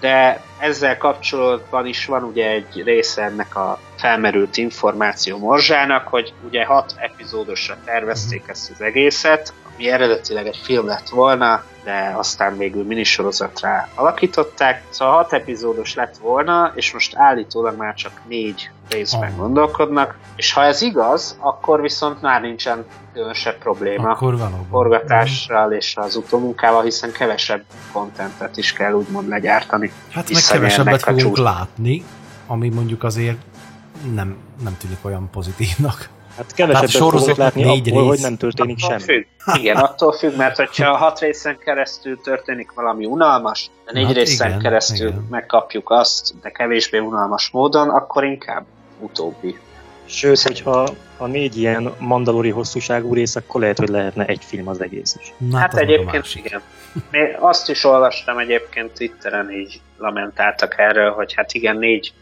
de ezzel kapcsolatban is van ugye egy része ennek a felmerült információ morzsának, hogy ugye hat epizódosra tervezték ezt az egészet, ami eredetileg egy film lett volna, de aztán végül minisorozatra alakították. Szóval hat epizódos lett volna, és most állítólag már csak négy részben ah. gondolkodnak, és ha ez igaz, akkor viszont már nincsen különösebb probléma akkor forgatással és az utómunkával, hiszen kevesebb kontentet is kell úgymond legyártani. Hát meg kevesebbet fogunk látni, ami mondjuk azért nem, nem tűnik olyan pozitívnak. Hát kevesebbet hát fogunk látni négy abból, rész. hogy nem történik attól semmi. Függ. Igen, attól függ, mert hogyha hat részen keresztül történik valami unalmas, de négy hát részen igen, keresztül igen. megkapjuk azt, de kevésbé unalmas módon, akkor inkább utóbbi. Sőt, hogyha a négy ilyen mandalori hosszúságú rész, akkor lehet, hogy lehetne egy film az egész is. Na, hát egyébként igen. Még azt is olvastam egyébként Twitteren így lamentáltak erről, hogy hát igen, négy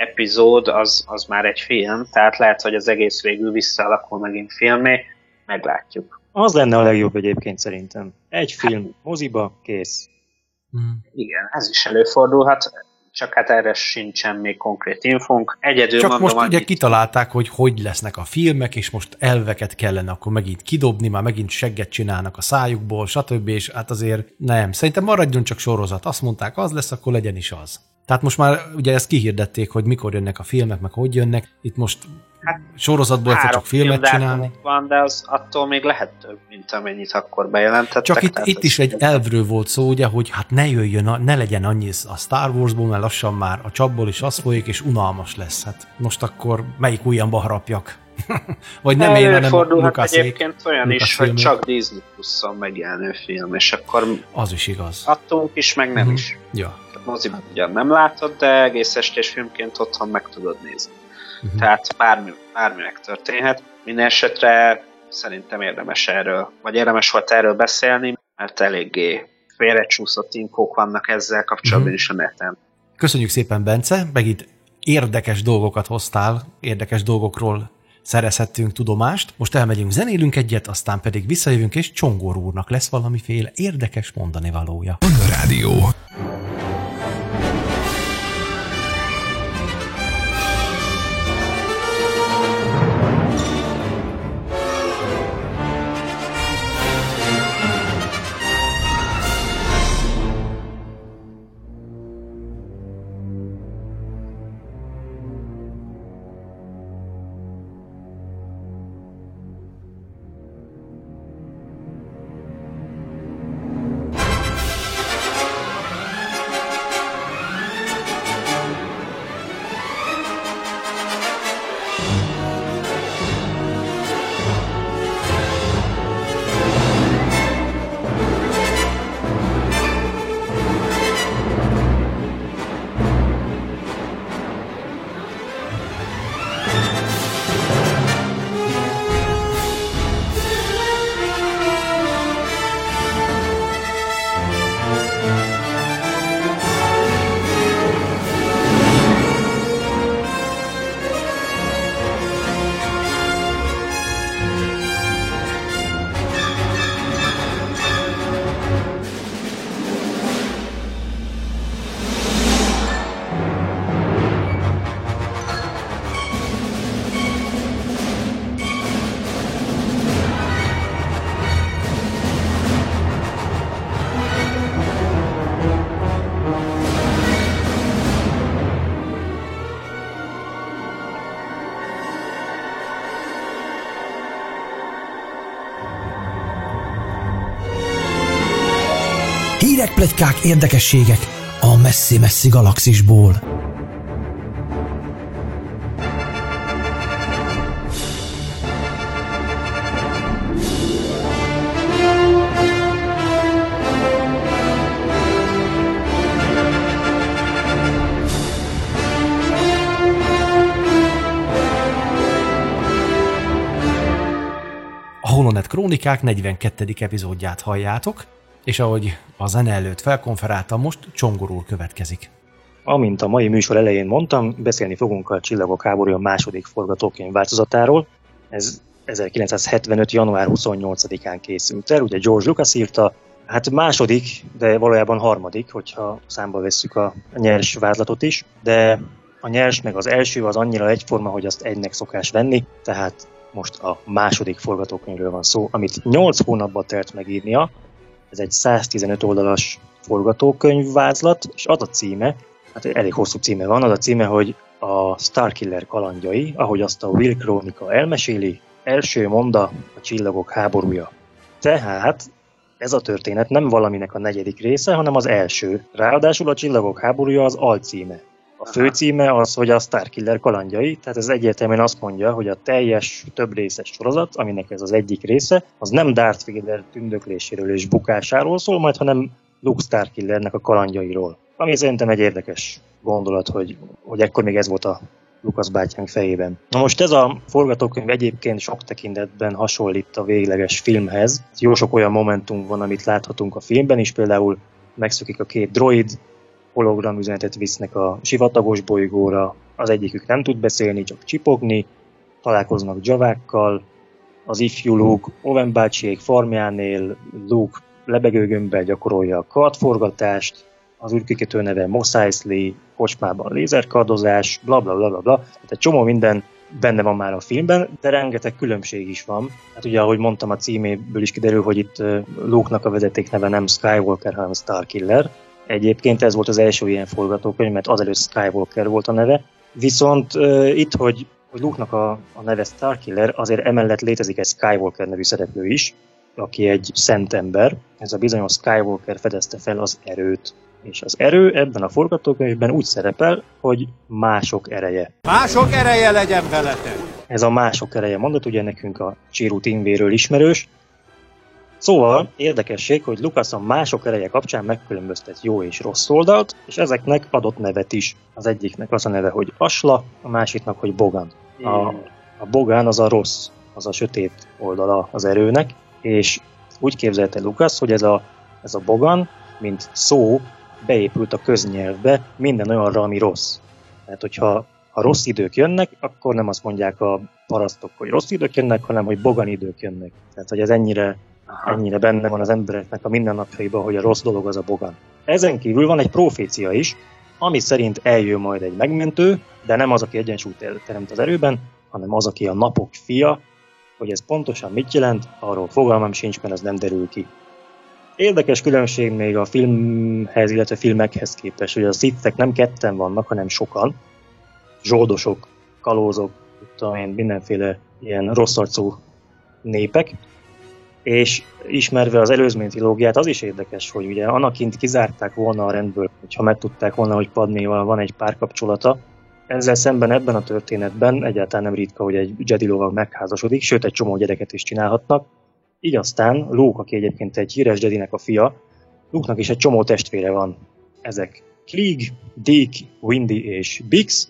epizód az, az már egy film, tehát lehet, hogy az egész végül visszaalakul megint filmé, meglátjuk. Az lenne a legjobb egyébként szerintem. Egy film, hát, moziba, kész. Hmm. Igen, ez is előfordulhat, csak hát erre sincsen még konkrét infónk. Egyedül Csak mondom, most annyit... ugye kitalálták, hogy hogy lesznek a filmek, és most elveket kellene akkor megint kidobni, már megint segget csinálnak a szájukból, stb. És hát azért nem. Szerintem maradjon csak sorozat. Azt mondták, az lesz, akkor legyen is az. Tehát most már ugye ezt kihirdették, hogy mikor jönnek a filmek, meg hogy jönnek. Itt most hát, sorozatból egyszer csak filmet csinálni. Van, de az attól még lehet több, mint amennyit akkor bejelentettek. Csak itt, itt is egy elvről volt szó, ugye, hogy hát ne jöjjön, ne legyen annyi a Star Warsból, mert lassan már a csapból is az folyik, és unalmas lesz. Hát most akkor melyik ujjamba harapjak? Vagy nem én, hanem Lucas egyébként olyan Lucas is, filmek. hogy csak Disney Plus-on megjelenő film, és akkor az is igaz. Adtunk is, meg nem uh-huh. is. Ja moziban ugyan nem látod, de egész estés filmként otthon meg tudod nézni. Uh-huh. Tehát bármi, bármi megtörténhet. Minden esetre szerintem érdemes erről, vagy érdemes volt erről beszélni, mert eléggé félrecsúszott infók vannak ezzel kapcsolatban uh-huh. is a neten. Köszönjük szépen, Bence, megint érdekes dolgokat hoztál, érdekes dolgokról szerezhettünk tudomást. Most elmegyünk, zenélünk egyet, aztán pedig visszajövünk, és Csongor úrnak lesz valamiféle érdekes mondani valója. Rádió. Hírek, plegykák, érdekességek a messzi-messzi galaxisból. Holonet Krónikák 42. epizódját halljátok, és ahogy a zene előtt felkonferáltam, most Csongorul következik. Amint a mai műsor elején mondtam, beszélni fogunk a Csillagok háborúja második forgatókönyv változatáról. Ez 1975. január 28-án készült el, ugye George Lucas írta, hát második, de valójában harmadik, hogyha számba vesszük a nyers vázlatot is, de a nyers meg az első az annyira egyforma, hogy azt egynek szokás venni, tehát most a második forgatókönyvről van szó, amit 8 hónapba telt megírnia. Ez egy 115 oldalas forgatókönyvvázlat, és az a címe, hát elég hosszú címe van, az a címe, hogy a Starkiller kalandjai, ahogy azt a Will Krónika elmeséli, első monda a csillagok háborúja. Tehát ez a történet nem valaminek a negyedik része, hanem az első. Ráadásul a csillagok háborúja az alcíme. A főcíme az, hogy a Starkiller kalandjai, tehát ez egyértelműen azt mondja, hogy a teljes több részes sorozat, aminek ez az egyik része, az nem Darth Vader tündökléséről és bukásáról szól, majd hanem Luke Starkillernek a kalandjairól. Ami szerintem egy érdekes gondolat, hogy, hogy ekkor még ez volt a Lukasz bátyánk fejében. Na most ez a forgatókönyv egyébként sok tekintetben hasonlít a végleges filmhez. Jó sok olyan momentum van, amit láthatunk a filmben is, például megszökik a két droid, hologram üzenetet visznek a sivatagos bolygóra, az egyikük nem tud beszélni, csak csipogni, találkoznak javákkal, az ifjú Luke Owen bácsiék farmjánél Luke lebegőgömbben gyakorolja a kardforgatást, az űrkikötő neve Mos Eisley, kocsmában lézerkardozás, bla bla bla bla bla. Tehát egy csomó minden benne van már a filmben, de rengeteg különbség is van. Hát ugye, ahogy mondtam, a címéből is kiderül, hogy itt Luke-nak a vezeték neve nem Skywalker, hanem Starkiller. Egyébként ez volt az első ilyen forgatókönyv, mert azelőtt Skywalker volt a neve. Viszont uh, itt, hogy, hogy Luke-nak a, a neve Starkiller, azért emellett létezik egy Skywalker nevű szereplő is, aki egy szent ember. Ez a bizonyos Skywalker fedezte fel az erőt. És az erő ebben a forgatókönyvben úgy szerepel, hogy mások ereje. Mások ereje legyen veletek! Ez a mások ereje mondat ugye nekünk a Csirú Timvéről ismerős, Szóval érdekesség, hogy Lucas a mások ereje kapcsán megkülönböztet jó és rossz oldalt, és ezeknek adott nevet is. Az egyiknek az a neve, hogy Asla, a másiknak, hogy Bogan. A, a Bogan az a rossz, az a sötét oldala az erőnek, és úgy képzelte Lucas, hogy ez a, ez a Bogan, mint szó, beépült a köznyelvbe minden olyanra, ami rossz. Tehát, hogyha ha rossz idők jönnek, akkor nem azt mondják a parasztok, hogy rossz idők jönnek, hanem hogy bogan idők jönnek. Tehát, hogy ez ennyire ennyire benne van az embereknek a mindennapjaiban, hogy a rossz dolog az a bogan. Ezen kívül van egy profécia is, ami szerint eljön majd egy megmentő, de nem az, aki egyensúlyt teremt az erőben, hanem az, aki a napok fia, hogy ez pontosan mit jelent, arról fogalmam sincs, mert ez nem derül ki. Érdekes különbség még a filmhez, illetve filmekhez képest, hogy a szittek nem ketten vannak, hanem sokan. Zsoldosok, kalózok, tudom én, mindenféle ilyen rosszarcú népek, és ismerve az előzmény trilógiát, az is érdekes, hogy ugye Anakint kizárták volna a rendből, hogyha megtudták volna, hogy Padméval van egy párkapcsolata. Ezzel szemben ebben a történetben egyáltalán nem ritka, hogy egy Jedi lovag megházasodik, sőt egy csomó gyereket is csinálhatnak. Így aztán Luke, aki egyébként egy híres Jedinek a fia, Luke-nak is egy csomó testvére van. Ezek Klieg, Dick, Windy és Bix,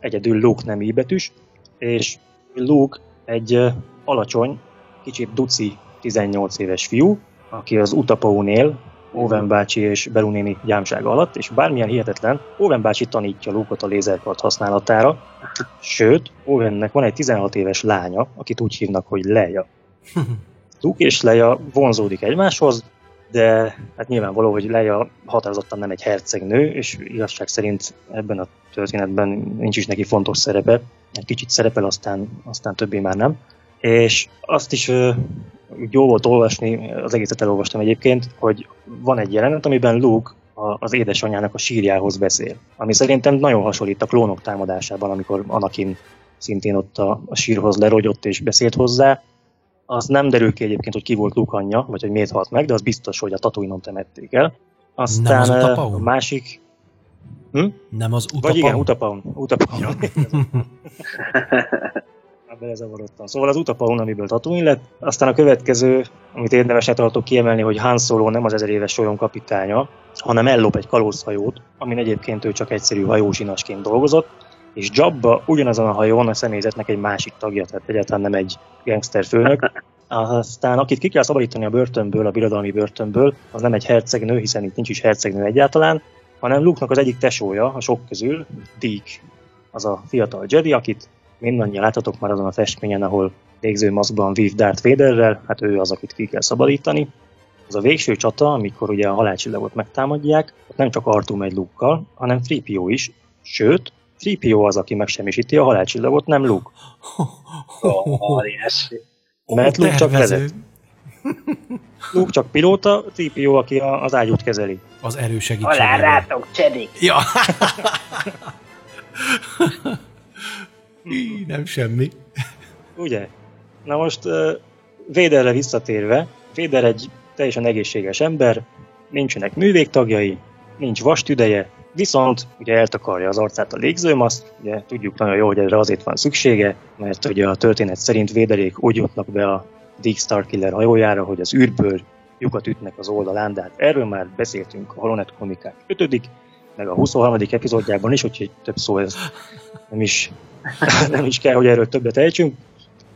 egyedül Luke nem íbetűs, és Luke egy alacsony, kicsit duci 18 éves fiú, aki az Utapaun él, Owen bácsi és Berunéni gyámsága alatt, és bármilyen hihetetlen, Owen bácsi tanítja Luke-ot a lézerkart használatára, sőt, Owennek van egy 16 éves lánya, akit úgy hívnak, hogy Leia. Luke és Leia vonzódik egymáshoz, de hát nyilvánvaló, hogy Leia határozottan nem egy hercegnő, és igazság szerint ebben a történetben nincs is neki fontos szerepe. Egy kicsit szerepel, aztán, aztán többé már nem. És azt is jó volt olvasni, az egészet elolvastam egyébként, hogy van egy jelenet, amiben Luke az édesanyjának a sírjához beszél. Ami szerintem nagyon hasonlít a klónok támadásában, amikor Anakin szintén ott a, a sírhoz lerogyott és beszélt hozzá. Az nem derül ki egyébként, hogy ki volt Luke anyja, vagy hogy miért halt meg, de az biztos, hogy a tatooine temették el. Aztán az ö, Utapaun? a másik... Nem az Vagy igen, Utapaun? Utapaun. Utapaun. Belezavarodtam. Szóval az Utapaun, amiből Tatooine lett. Aztán a következő, amit érdemesnek tartok kiemelni, hogy Han Solo nem az ezer éves solyom kapitánya, hanem ellop egy kalózhajót, amin egyébként ő csak egyszerű hajósinasként dolgozott, és Jabba ugyanazon a hajón a személyzetnek egy másik tagja, tehát egyáltalán nem egy gangster főnök. Aztán akit ki kell szabadítani a börtönből, a birodalmi börtönből, az nem egy hercegnő, hiszen itt nincs is hercegnő egyáltalán, hanem Luke-nak az egyik tesója, a sok közül, Deke, az a fiatal Jedi, akit mindannyian láthatok már azon a festményen, ahol végző maszkban vív Darth Vaderrel, hát ő az, akit ki kell szabadítani. Az a végső csata, amikor ugye a halálcsillagot megtámadják, ott nem csak Artu megy luke hanem 3PO is, sőt, 3PO az, aki megsemmisíti a halálcsillagot, nem Luke. Óriási. Mert Luke csak vezet. Luke csak pilóta, 3PO, aki a- az ágyút kezeli. Az erő segítségével. rátok, Csedik! Ja. Nem semmi. Ugye? Na most uh, Véderre visszatérve, Véder egy teljesen egészséges ember, nincsenek művégtagjai, nincs vastüdeje, viszont ugye eltakarja az arcát a légzőmaszt, ugye tudjuk nagyon jó, hogy erre azért van szüksége, mert ugye a történet szerint Véderék úgy jutnak be a Dick Starkiller hajójára, hogy az űrből lyukat ütnek az oldalán, de hát erről már beszéltünk a Holonet Kronikák 5. meg a 23. epizódjában is, úgyhogy több szó ez nem is, nem is kell, hogy erről többet ejtsünk.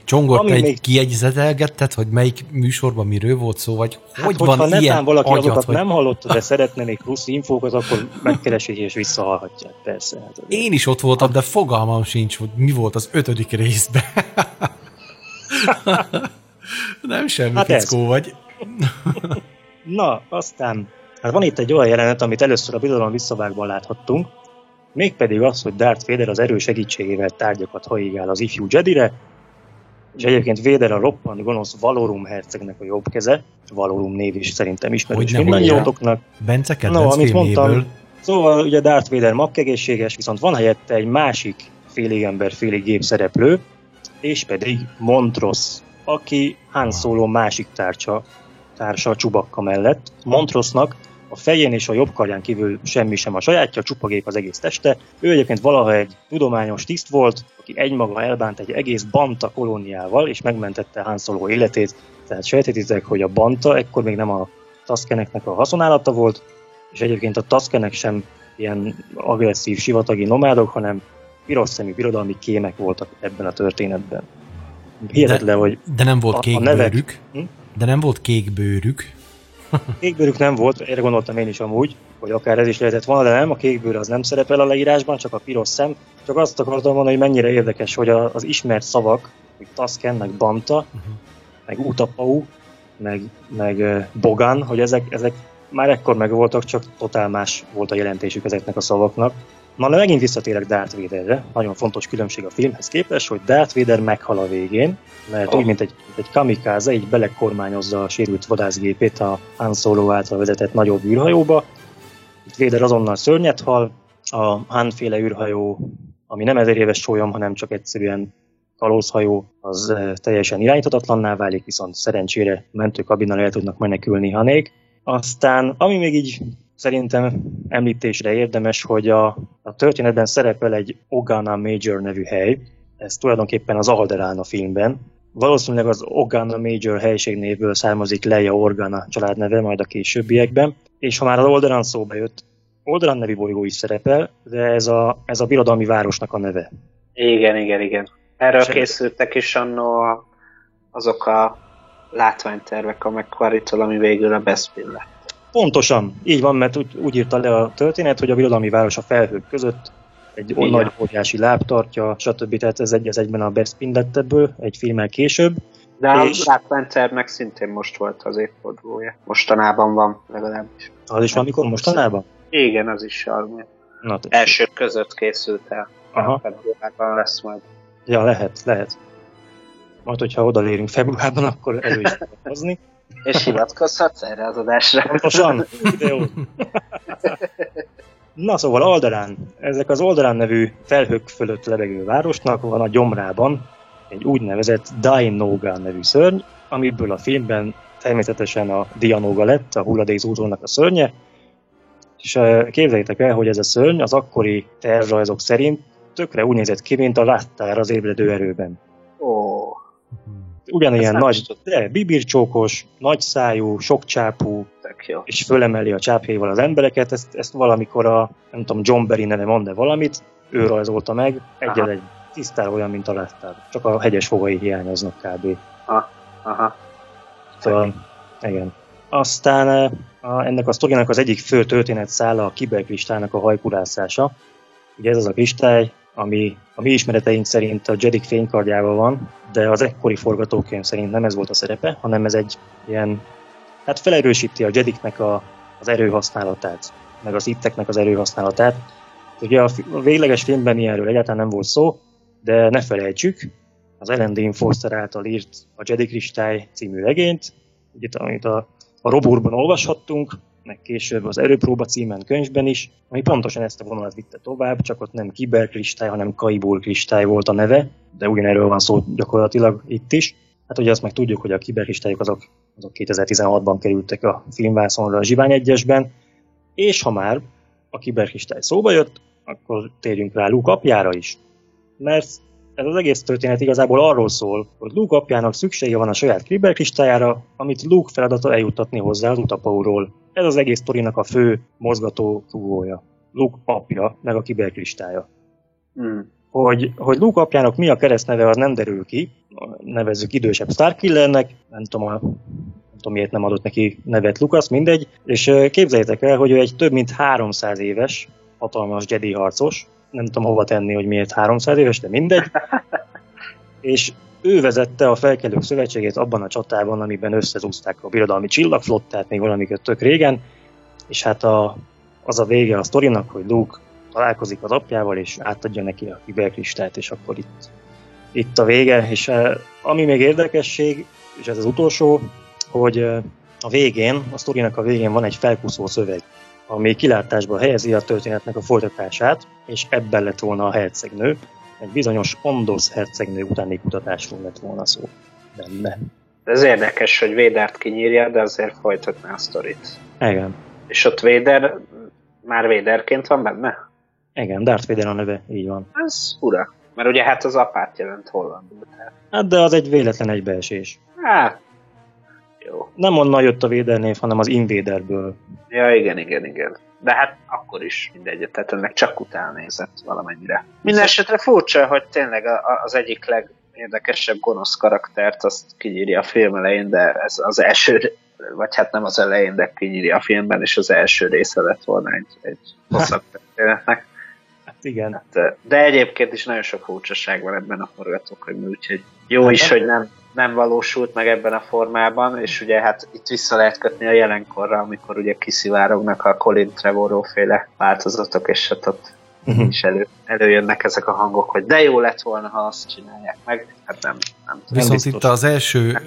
Csongor, Ami te még- kiegyzetelgetted, hogy melyik műsorban miről volt szó, vagy Hát, hogy van netán ilyen valaki agyad, azokat hogy nem hallotta, de szeretne még plusz infókat, akkor megkeresi és visszahallhatják, persze. Hát, én is ott voltam, de fogalmam sincs, hogy mi volt az ötödik részben. nem semmi Hát hát ez. fickó vagy. Na, aztán, hát van itt egy olyan jelenet, amit először a Birodalom visszavágban láthattunk, mégpedig az, hogy Darth Vader az erő segítségével tárgyakat hajigál az ifjú Jedire, és egyébként Vader a roppant gonosz Valorum hercegnek a jobb keze, Valorum név is szerintem ismerős mindannyiótoknak. Bence kedvenc amit mondtam, Szóval ugye Darth Vader makkegészséges, viszont van helyette egy másik félig ember, félig gép szereplő, és pedig Montrosz, aki Han Solo másik társa, társa Csubakka mellett. Montrosnak a fején és a jobb karján kívül semmi sem a sajátja, csupa gép az egész teste. Ő egyébként valaha egy tudományos tiszt volt, aki egymaga elbánt egy egész Banta kolóniával, és megmentette Han Solo életét. Tehát sejtetitek, hogy a Banta ekkor még nem a Tuskeneknek a haszonállata volt, és egyébként a Tuskenek sem ilyen agresszív sivatagi nomádok, hanem piros szemű birodalmi kémek voltak ebben a történetben. Hihetetlen, hogy De nem volt a- a kék nevek- bőrük. Hm? De nem volt kék bőrük. Kékbőrük nem volt, erre gondoltam én is amúgy, hogy akár ez is lehetett volna, de nem, a kékbőr az nem szerepel a leírásban, csak a piros szem. Csak azt akartam mondani, hogy mennyire érdekes, hogy az ismert szavak, hogy Tusken, meg Banta, Mhm. meg Utapau, meg, meg Bogan, hogy ezek, ezek már ekkor megvoltak, csak totál más volt a jelentésük ezeknek a szavaknak. Na, de megint visszatérek Darth Vaderre. Nagyon fontos különbség a filmhez képest, hogy Darth Vader meghal a végén, mert Oh. úgy, mint egy, egy kamikáze, így belekormányozza a sérült vadászgépét a Han Solo által vezetett nagyobb űrhajóba. Itt Vader azonnal szörnyet hal, a Han-féle űrhajó, ami nem ezer éves sólyom, hanem csak egyszerűen kalózhajó, az eh, teljesen irányíthatatlanná válik, viszont szerencsére mentőkabinnal el tudnak menekülni hanék. Aztán, ami még így szerintem említésre érdemes, hogy a, a történetben szerepel egy Ogana Major nevű hely, ez tulajdonképpen az Alderán a filmben. Valószínűleg az Ogana Major helységnévből származik Leia Organa családneve majd a későbbiekben, és ha már az Alderán szóba jött, Alderán nevű bolygó is szerepel, de ez a, ez a birodalmi városnak a neve. Igen, igen, igen. Erről És- készültek is annó azok a látványtervek a McQuarrie-tól, ami végül a Bespin lett. Pontosan, így van, mert úgy, úgy írta le a történet, hogy a birodalmi város a felhők között egy Igen. nagy óriási lábtartja, stb. Tehát ez egy az egyben a Bespin lett ebből, egy filmmel később. De a És- látványtervnek szintén most volt az évfordulója. Mostanában van legalábbis. Az is van, mikor mostanában? Igen, az is az. Na. Első között készült el. Aha. Februárban lesz majd. Ja, lehet, lehet. Majd, hogyha odalérünk februárban, akkor elő is hozni. És hivatkozhatsz erre az adásra. Pontosan, videó. Na szóval Alderán. Ezek az Alderán nevű felhők fölött lebegő városnak van a gyomrában egy úgynevezett Dainoga nevű szörny, amiből a filmben természetesen a Dianoga lett, a hulladékzúzónak a szörnye, És képzeljétek el, hogy ez a szörny az akkori tervrajzok szerint tökre úgy nézett ki, mint a láttár az ébredő erőben. Ugyanilyen nagy, de bibircsókos, nagy szájú, sok csápú, tök jó. és fölemeli a csápjaival az embereket, ezt, ezt valamikor a, nem tudom, John Berry neve mond valamit, ő rajzolta meg, egyel Aha. egy tisztára olyan, mint a láttár. Csak a hegyes fogai hiányoznak kb. Aha. Szóval, igen. Aztán eh, a, ennek a sztorinak az egyik fő történet szála a kiberkristálynak a hajkurászása. Ugye ez az a kristály, ami a mi ismereteink szerint a Jedik fénykardjával van, de az ekkori forgatókönyv szerint nem ez volt a szerepe, hanem ez egy ilyen, hát felerősíti a Jediknek a, az erőhasználatát, meg az itteknek az erőhasználatát. Ugye a, a végleges filmben ilyenről egyáltalán nem volt szó, de ne felejtsük, az Ellen Dean Foster által írt a Jedi Kristály című regényt, ugye, amit a, a Roburban olvashattunk, meg később az Erőpróba címen könyvben is, ami pontosan ezt a vonalat vitte tovább, csak ott nem kiberkristály, hanem kaibul kristály volt a neve, de ugyanerről van szó gyakorlatilag itt is. Hát ugye azt meg tudjuk, hogy a kiberkristályok azok, azok 2016-ban kerültek a filmvászonra a Zsivány egyesben, és ha már a kiberkristály szóba jött, akkor térjünk rá Luke apjára is. Mert ez az egész történet igazából arról szól, hogy Luke apjának szüksége van a saját kiberkristályára, amit Luke feladata eljuttatni hozzá az utapauról. Ez az egész sztorinak a fő mozgató rúgója. Luke apja, meg a kiberkristálya. Hmm. Hogy, hogy Luke apjának mi a keresztneve, az nem derül ki. Nevezzük idősebb Starkillernek, nem tudom, a, nem tudom miért nem adott neki nevet Lucas, mindegy. És képzeljétek el, hogy ő egy több mint 300 éves, hatalmas Jedi harcos, nem tudom hova tenni, hogy miért 300 éves, de mindegy. És ő vezette a felkelők szövetségét abban a csatában, amiben összezúzták a birodalmi csillagflottát még valamikor tök régen, és hát a, az a vége a sztorinak, hogy Luke találkozik az apjával, és átadja neki a kiberkristályt, és akkor itt, itt a vége. És eh, ami még érdekesség, és ez az utolsó, hogy eh, a végén, a sztorinak a végén van egy felkuszó szöveg, ami kilátásba helyezi a történetnek a folytatását, és ebben lett volna a hercegnő. Egy bizonyos Ondos hercegnő utáni kutatásról lett volna szó benne. Ez érdekes, hogy Védert kinyírja, de azért folytatná a sztorit. Igen. És ott Véder már Véderként van benne? Igen, Darth Vader a neve, így van. Ez fura. Mert ugye hát az apát jelent hollandul. Hát de az egy véletlen egybeesés. Hát, jó. Nem onnan jött a Vader név, hanem az Invaderből. Ja, igen, igen, igen. De hát akkor is mindegy, tehát ennek csak utána nézett valamennyire. Minden esetre furcsa, hogy tényleg az egyik legérdekesebb gonosz karaktert azt kinyírja a film elején, de ez az első, vagy hát nem az elején, de kinyírja a filmben, és az első része lett volna egy, egy hosszabb történetnek. Hát igen. Hát, de egyébként is nagyon sok furcsaság van ebben a forgatókönyvben, úgyhogy jó is, hogy nem, nem valósult meg ebben a formában, és ugye hát itt vissza lehet kötni a jelenkorra, amikor ugye kiszivárognak a Colin Trevorrow féle változatok, és hát ott Mhm. is elő, előjönnek ezek a hangok, hogy de jó lett volna, ha azt csinálják meg. Hát nem, nem tudom. Viszont biztos. itt az első,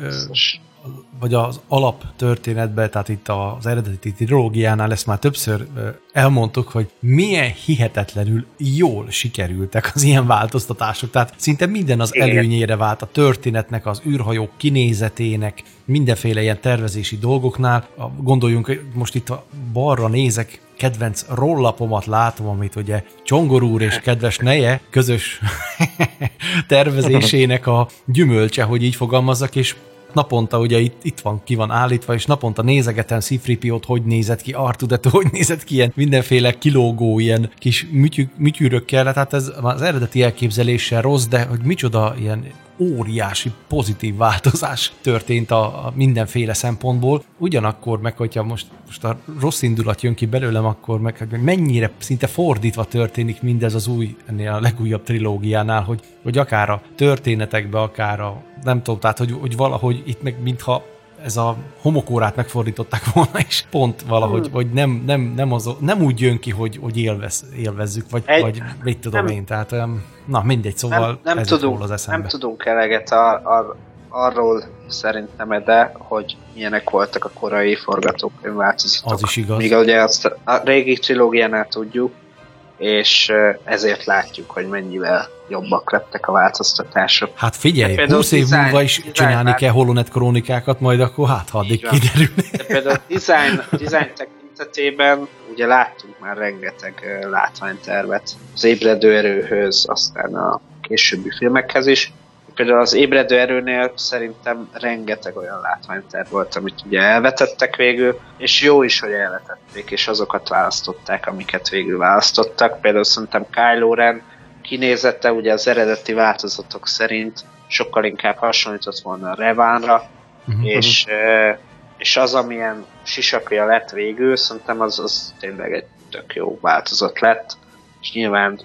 vagy az alap történetben, tehát itt az eredeti trilógiánál ezt már többször elmondtuk, hogy milyen hihetetlenül jól sikerültek az ilyen változtatások. Tehát szinte minden az Igen. előnyére vált a történetnek, az űrhajók kinézetének, mindenféle ilyen tervezési dolgoknál. A- Gondoljunk, most itt a balra nézek, kedvenc rollapomat látom, amit ugye Csongor úr és kedves neje közös tervezésének a gyümölcse, hogy így fogalmazzak, és naponta ugye itt, itt van, ki van állítva, és naponta nézegetem Cifripiót, hogy nézett ki, Artudet, hogy nézett ki, ilyen mindenféle kilógó, ilyen kis mütyű, mütyűrökkel, tehát ez az eredeti elképzeléssel rossz, de hogy micsoda ilyen óriási pozitív változás történt a, a mindenféle szempontból. Ugyanakkor meg, hogyha most, most a rossz indulat jön ki belőlem, akkor meg mennyire szinte fordítva történik mindez az új, ennél a legújabb trilógiánál, hogy, hogy akár a történetekbe, akár a, nem tudom, tehát hogy, hogy valahogy itt meg mintha ez a homokórát megfordították volna, és pont valahogy, hogy nem, nem, nem, az, nem úgy jön ki, hogy, hogy élvez, élvezzük, vagy, Egy- vagy mit tudom nem- én, tehát na mindegy, szóval nem, nem, ez tudunk, az eszembe. nem tudunk eleget a, a, arról szerintem, de hogy milyenek voltak a korai forgatókönyv változatok. Az is igaz. Míg ugye azt a régi trilógiánál tudjuk, és ezért látjuk, hogy mennyivel jobbak lettek a változtatások. Hát figyelj, Például 20 év design- múlva is design csinálni kell Holonet krónikákat, majd akkor hát, addig kiderül. De például design, design tekintetében ugye láttunk már rengeteg látványtervet az ébredő erőhöz, aztán a későbbi filmekhez is. Például az ébredő erőnél szerintem rengeteg olyan látványterv volt, amit ugye elvetettek végül, és jó is, hogy elvetették, és azokat választották, amiket végül választottak. Például szerintem Kylo Ren kinézete ugye az eredeti változatok szerint sokkal inkább hasonlított volna a Revánra, uh-huh. és, és az, amilyen sisakja lett végül, szerintem az, az tényleg egy tök jó változat lett, és nyilván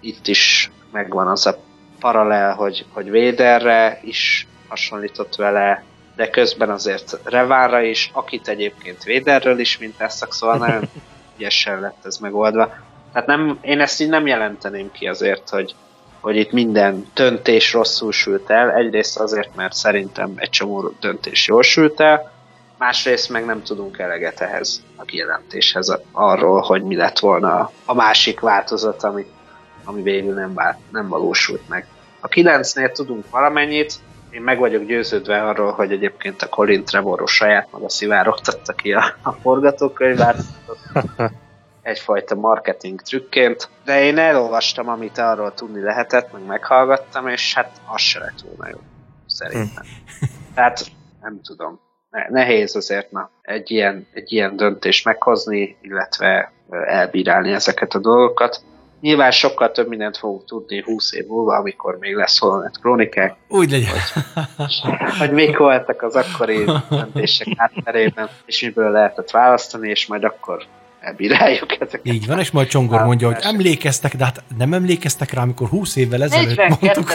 itt is megvan az a paralel, hogy, hogy Véderre is hasonlított vele, de közben azért Revánra is, akit egyébként Véderről is mint ezt szóval nagyon ügyesen lett ez megoldva. Tehát nem, én ezt így nem jelenteném ki azért, hogy, hogy itt minden döntés rosszul sült el. Egyrészt azért, mert szerintem egy csomó döntés jól sült el, másrészt meg nem tudunk eleget ehhez a kijelentéshez arról, hogy mi lett volna a másik változat, ami, ami végül nem, vált, nem valósult meg. A 9-nél tudunk valamennyit, én meg vagyok győződve arról, hogy egyébként a Colin Trevorról saját maga szivárogtatta ki a, a forgatókönyvát. egyfajta marketing trükként, de én elolvastam, amit arról tudni lehetett, meg meghallgattam, és hát az se lett volna jó, szerintem. Tehát nem tudom. Nehéz azért na, egy, ilyen, egy ilyen döntést meghozni, illetve elbírálni ezeket a dolgokat. Nyilván sokkal több mindent fogunk tudni 20 év múlva, amikor még lesz Holonet Krónikák. Úgy legyen. Hogy, hogy mik voltak az akkori döntések hátterében, és miből lehetett választani, és majd akkor elbíráljuk ezeket. Így van, és majd Csongor mondja, hogy emlékeztek, de hát nem emlékeztek rá, amikor 20 évvel ezelőtt mondtuk.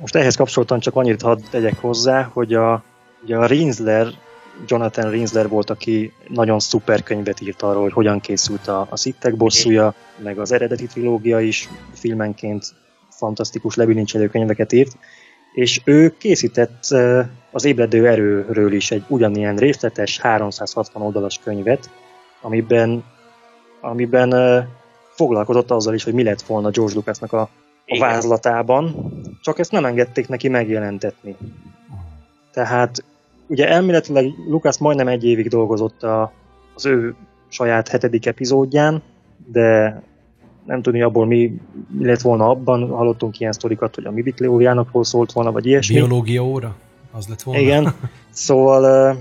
Most ehhez kapcsoltan csak annyit hadd tegyek hozzá, hogy a, ugye a Rinsler, Jonathan Rinsler volt, aki nagyon szuper könyvet írt arról, hogy hogyan készült a, a Szittek bosszúja, meg az eredeti trilógia is filmenként fantasztikus lebilincselő könyveket írt, és ő készített az ébredő erőről is egy ugyanilyen részletes 360 oldalas könyvet, amiben, amiben foglalkozott azzal is, hogy mi lett volna George Lucasnak a, a vázlatában, csak ezt nem engedték neki megjelentetni. Tehát ugye elméletileg Lucas majdnem egy évig dolgozott a, az ő saját hetedik epizódján, de nem tudni abból mi, mi lett volna abban, hallottunk ilyen sztorikat, hogy a mi szólt volna, vagy ilyesmi. Biológia óra? Az lett volna? Igen, szóval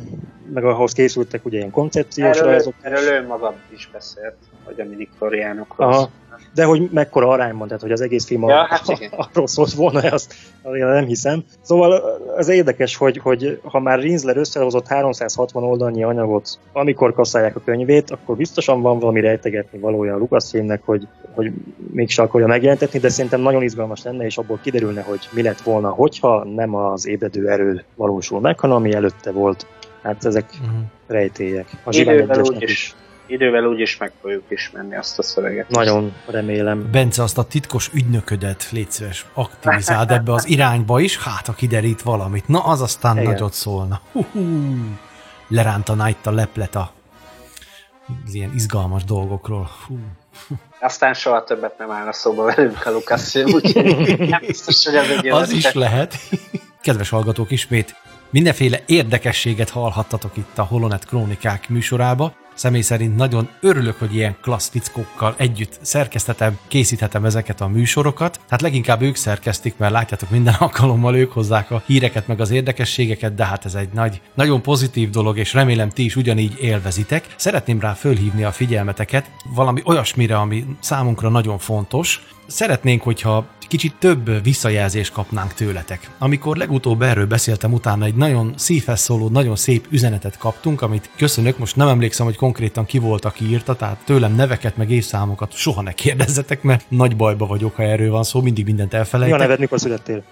meg ahhoz készültek ugye ilyen koncepciós erről, rajzok. Erről ő maga is beszélt, hogy a minikoriánokról. De hogy mekkora arányban, tehát hogy az egész film ja, a, hát arról szólt volna, azt nem hiszem. Szóval az érdekes, hogy, hogy ha már Rinsler összehozott 360 oldalnyi anyagot, amikor kasszálják a könyvét, akkor biztosan van valami rejtegetni valója a Lucasfilmnek, hogy, hogy mégse akarja megjelentetni, de szerintem nagyon izgalmas lenne, és abból kiderülne, hogy mi lett volna, hogyha nem az ébredő erő valósul meg, hanem ami előtte volt. Hát ezek uh-huh. rejtélyek. A idővel úgyis, is. Idővel úgyis meg fogjuk ismerni azt a szöveget. Nagyon remélem. Bence, azt a titkos ügynöködet légy szíves, aktivizáld ebbe az irányba is, hát ha kiderít valamit. Na, az aztán Igen. nagyot szólna. Hú-hú. Lerántaná itt a leplet a az ilyen izgalmas dolgokról. Hú. Aztán soha többet nem állna szóba velünk a Lukasz, úgyhogy nem biztos, hogy ez egy Az is lehet. Kedves hallgatók, ismét Mindenféle érdekességet hallhattatok itt a Holonet Krónikák műsorába. Személy szerint nagyon örülök, hogy ilyen klassz fickókkal együtt szerkesztetem, készíthetem ezeket a műsorokat. Tehát leginkább ők szerkesztik, mert látjátok, minden alkalommal ők hozzák a híreket meg az érdekességeket, de hát ez egy nagy, nagyon pozitív dolog, és remélem ti is ugyanígy élvezitek. Szeretném rá fölhívni a figyelmeteket valami olyasmire, ami számunkra nagyon fontos, Szeretnénk, hogyha kicsit több visszajelzést kapnánk tőletek. Amikor legutóbb erről beszéltem, utána egy nagyon szívhez szóló, nagyon szép üzenetet kaptunk, amit köszönök, most nem emlékszem, hogy konkrétan ki volt, aki írta, tehát tőlem neveket meg évszámokat soha ne kérdezzetek, mert nagy bajba vagyok, ha erről van szó, mindig mindent elfelejtek. Mi a neved, mikor születtél?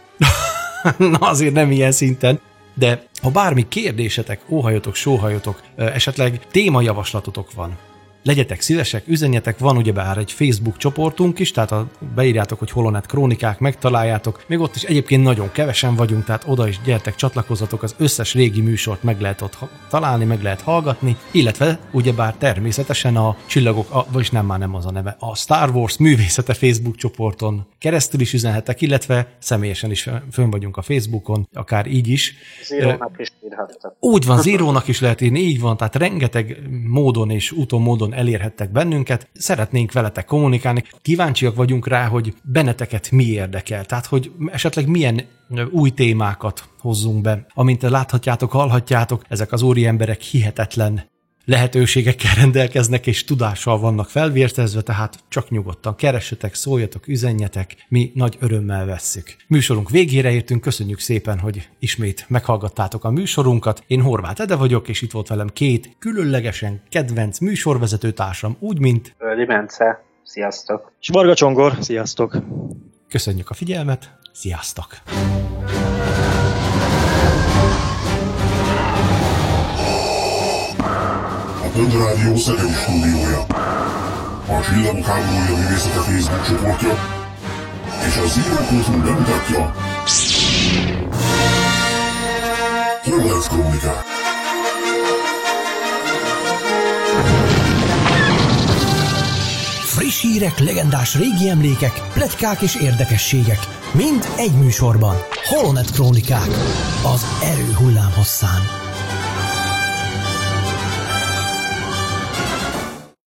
Na azért nem ilyen szinten. De ha bármi kérdésetek, óhajotok, sóhajotok, esetleg témajavaslatotok van, legyetek szívesek, üzenjetek, van ugyebár egy Facebook csoportunk is, tehát a, beírjátok, hogy Holonet Krónikák, megtaláljátok. Még ott is egyébként nagyon kevesen vagyunk, tehát oda is gyertek, csatlakozzatok, az összes régi műsort meg lehet ott találni, meg lehet hallgatni, illetve ugyebár természetesen a csillagok, a, vagyis nem már nem az a neve, a Star Wars művészete Facebook csoporton keresztül is üzenhetek, illetve személyesen is fönn vagyunk a Facebookon, akár így is. Zírónak is írhattak. Úgy van, Zírónak is lehet írni, így van, tehát rengeteg módon és úton módon elérhettek bennünket. Szeretnénk veletek kommunikálni. Kíváncsiak vagyunk rá, hogy benneteket mi érdekel. Tehát, hogy esetleg milyen új témákat hozzunk be. Amint láthatjátok, hallhatjátok, ezek az úri emberek hihetetlen lehetőségekkel rendelkeznek, és tudással vannak felvértezve, tehát csak nyugodtan keressetek, szóljatok, üzenjetek, mi nagy örömmel vesszük. Műsorunk végére értünk, köszönjük szépen, hogy ismét meghallgattátok a műsorunkat. Én Horváth Ede vagyok, és itt volt velem két különlegesen kedvenc műsorvezető társam, úgy, mint... Öli Bence, sziasztok! És Varga Csongor, sziasztok! Köszönjük a figyelmet, sziasztok! Rádió Szegedi stúdiója. A Csillagok háborúja művészete Facebook csoportja és a Zero Kultúr bemutatja Horváth Krónikák. Friss hírek, legendás régi emlékek, pletykák és érdekességek. Mind egy műsorban. Holonet Krónikák. Az erő hullám hosszán.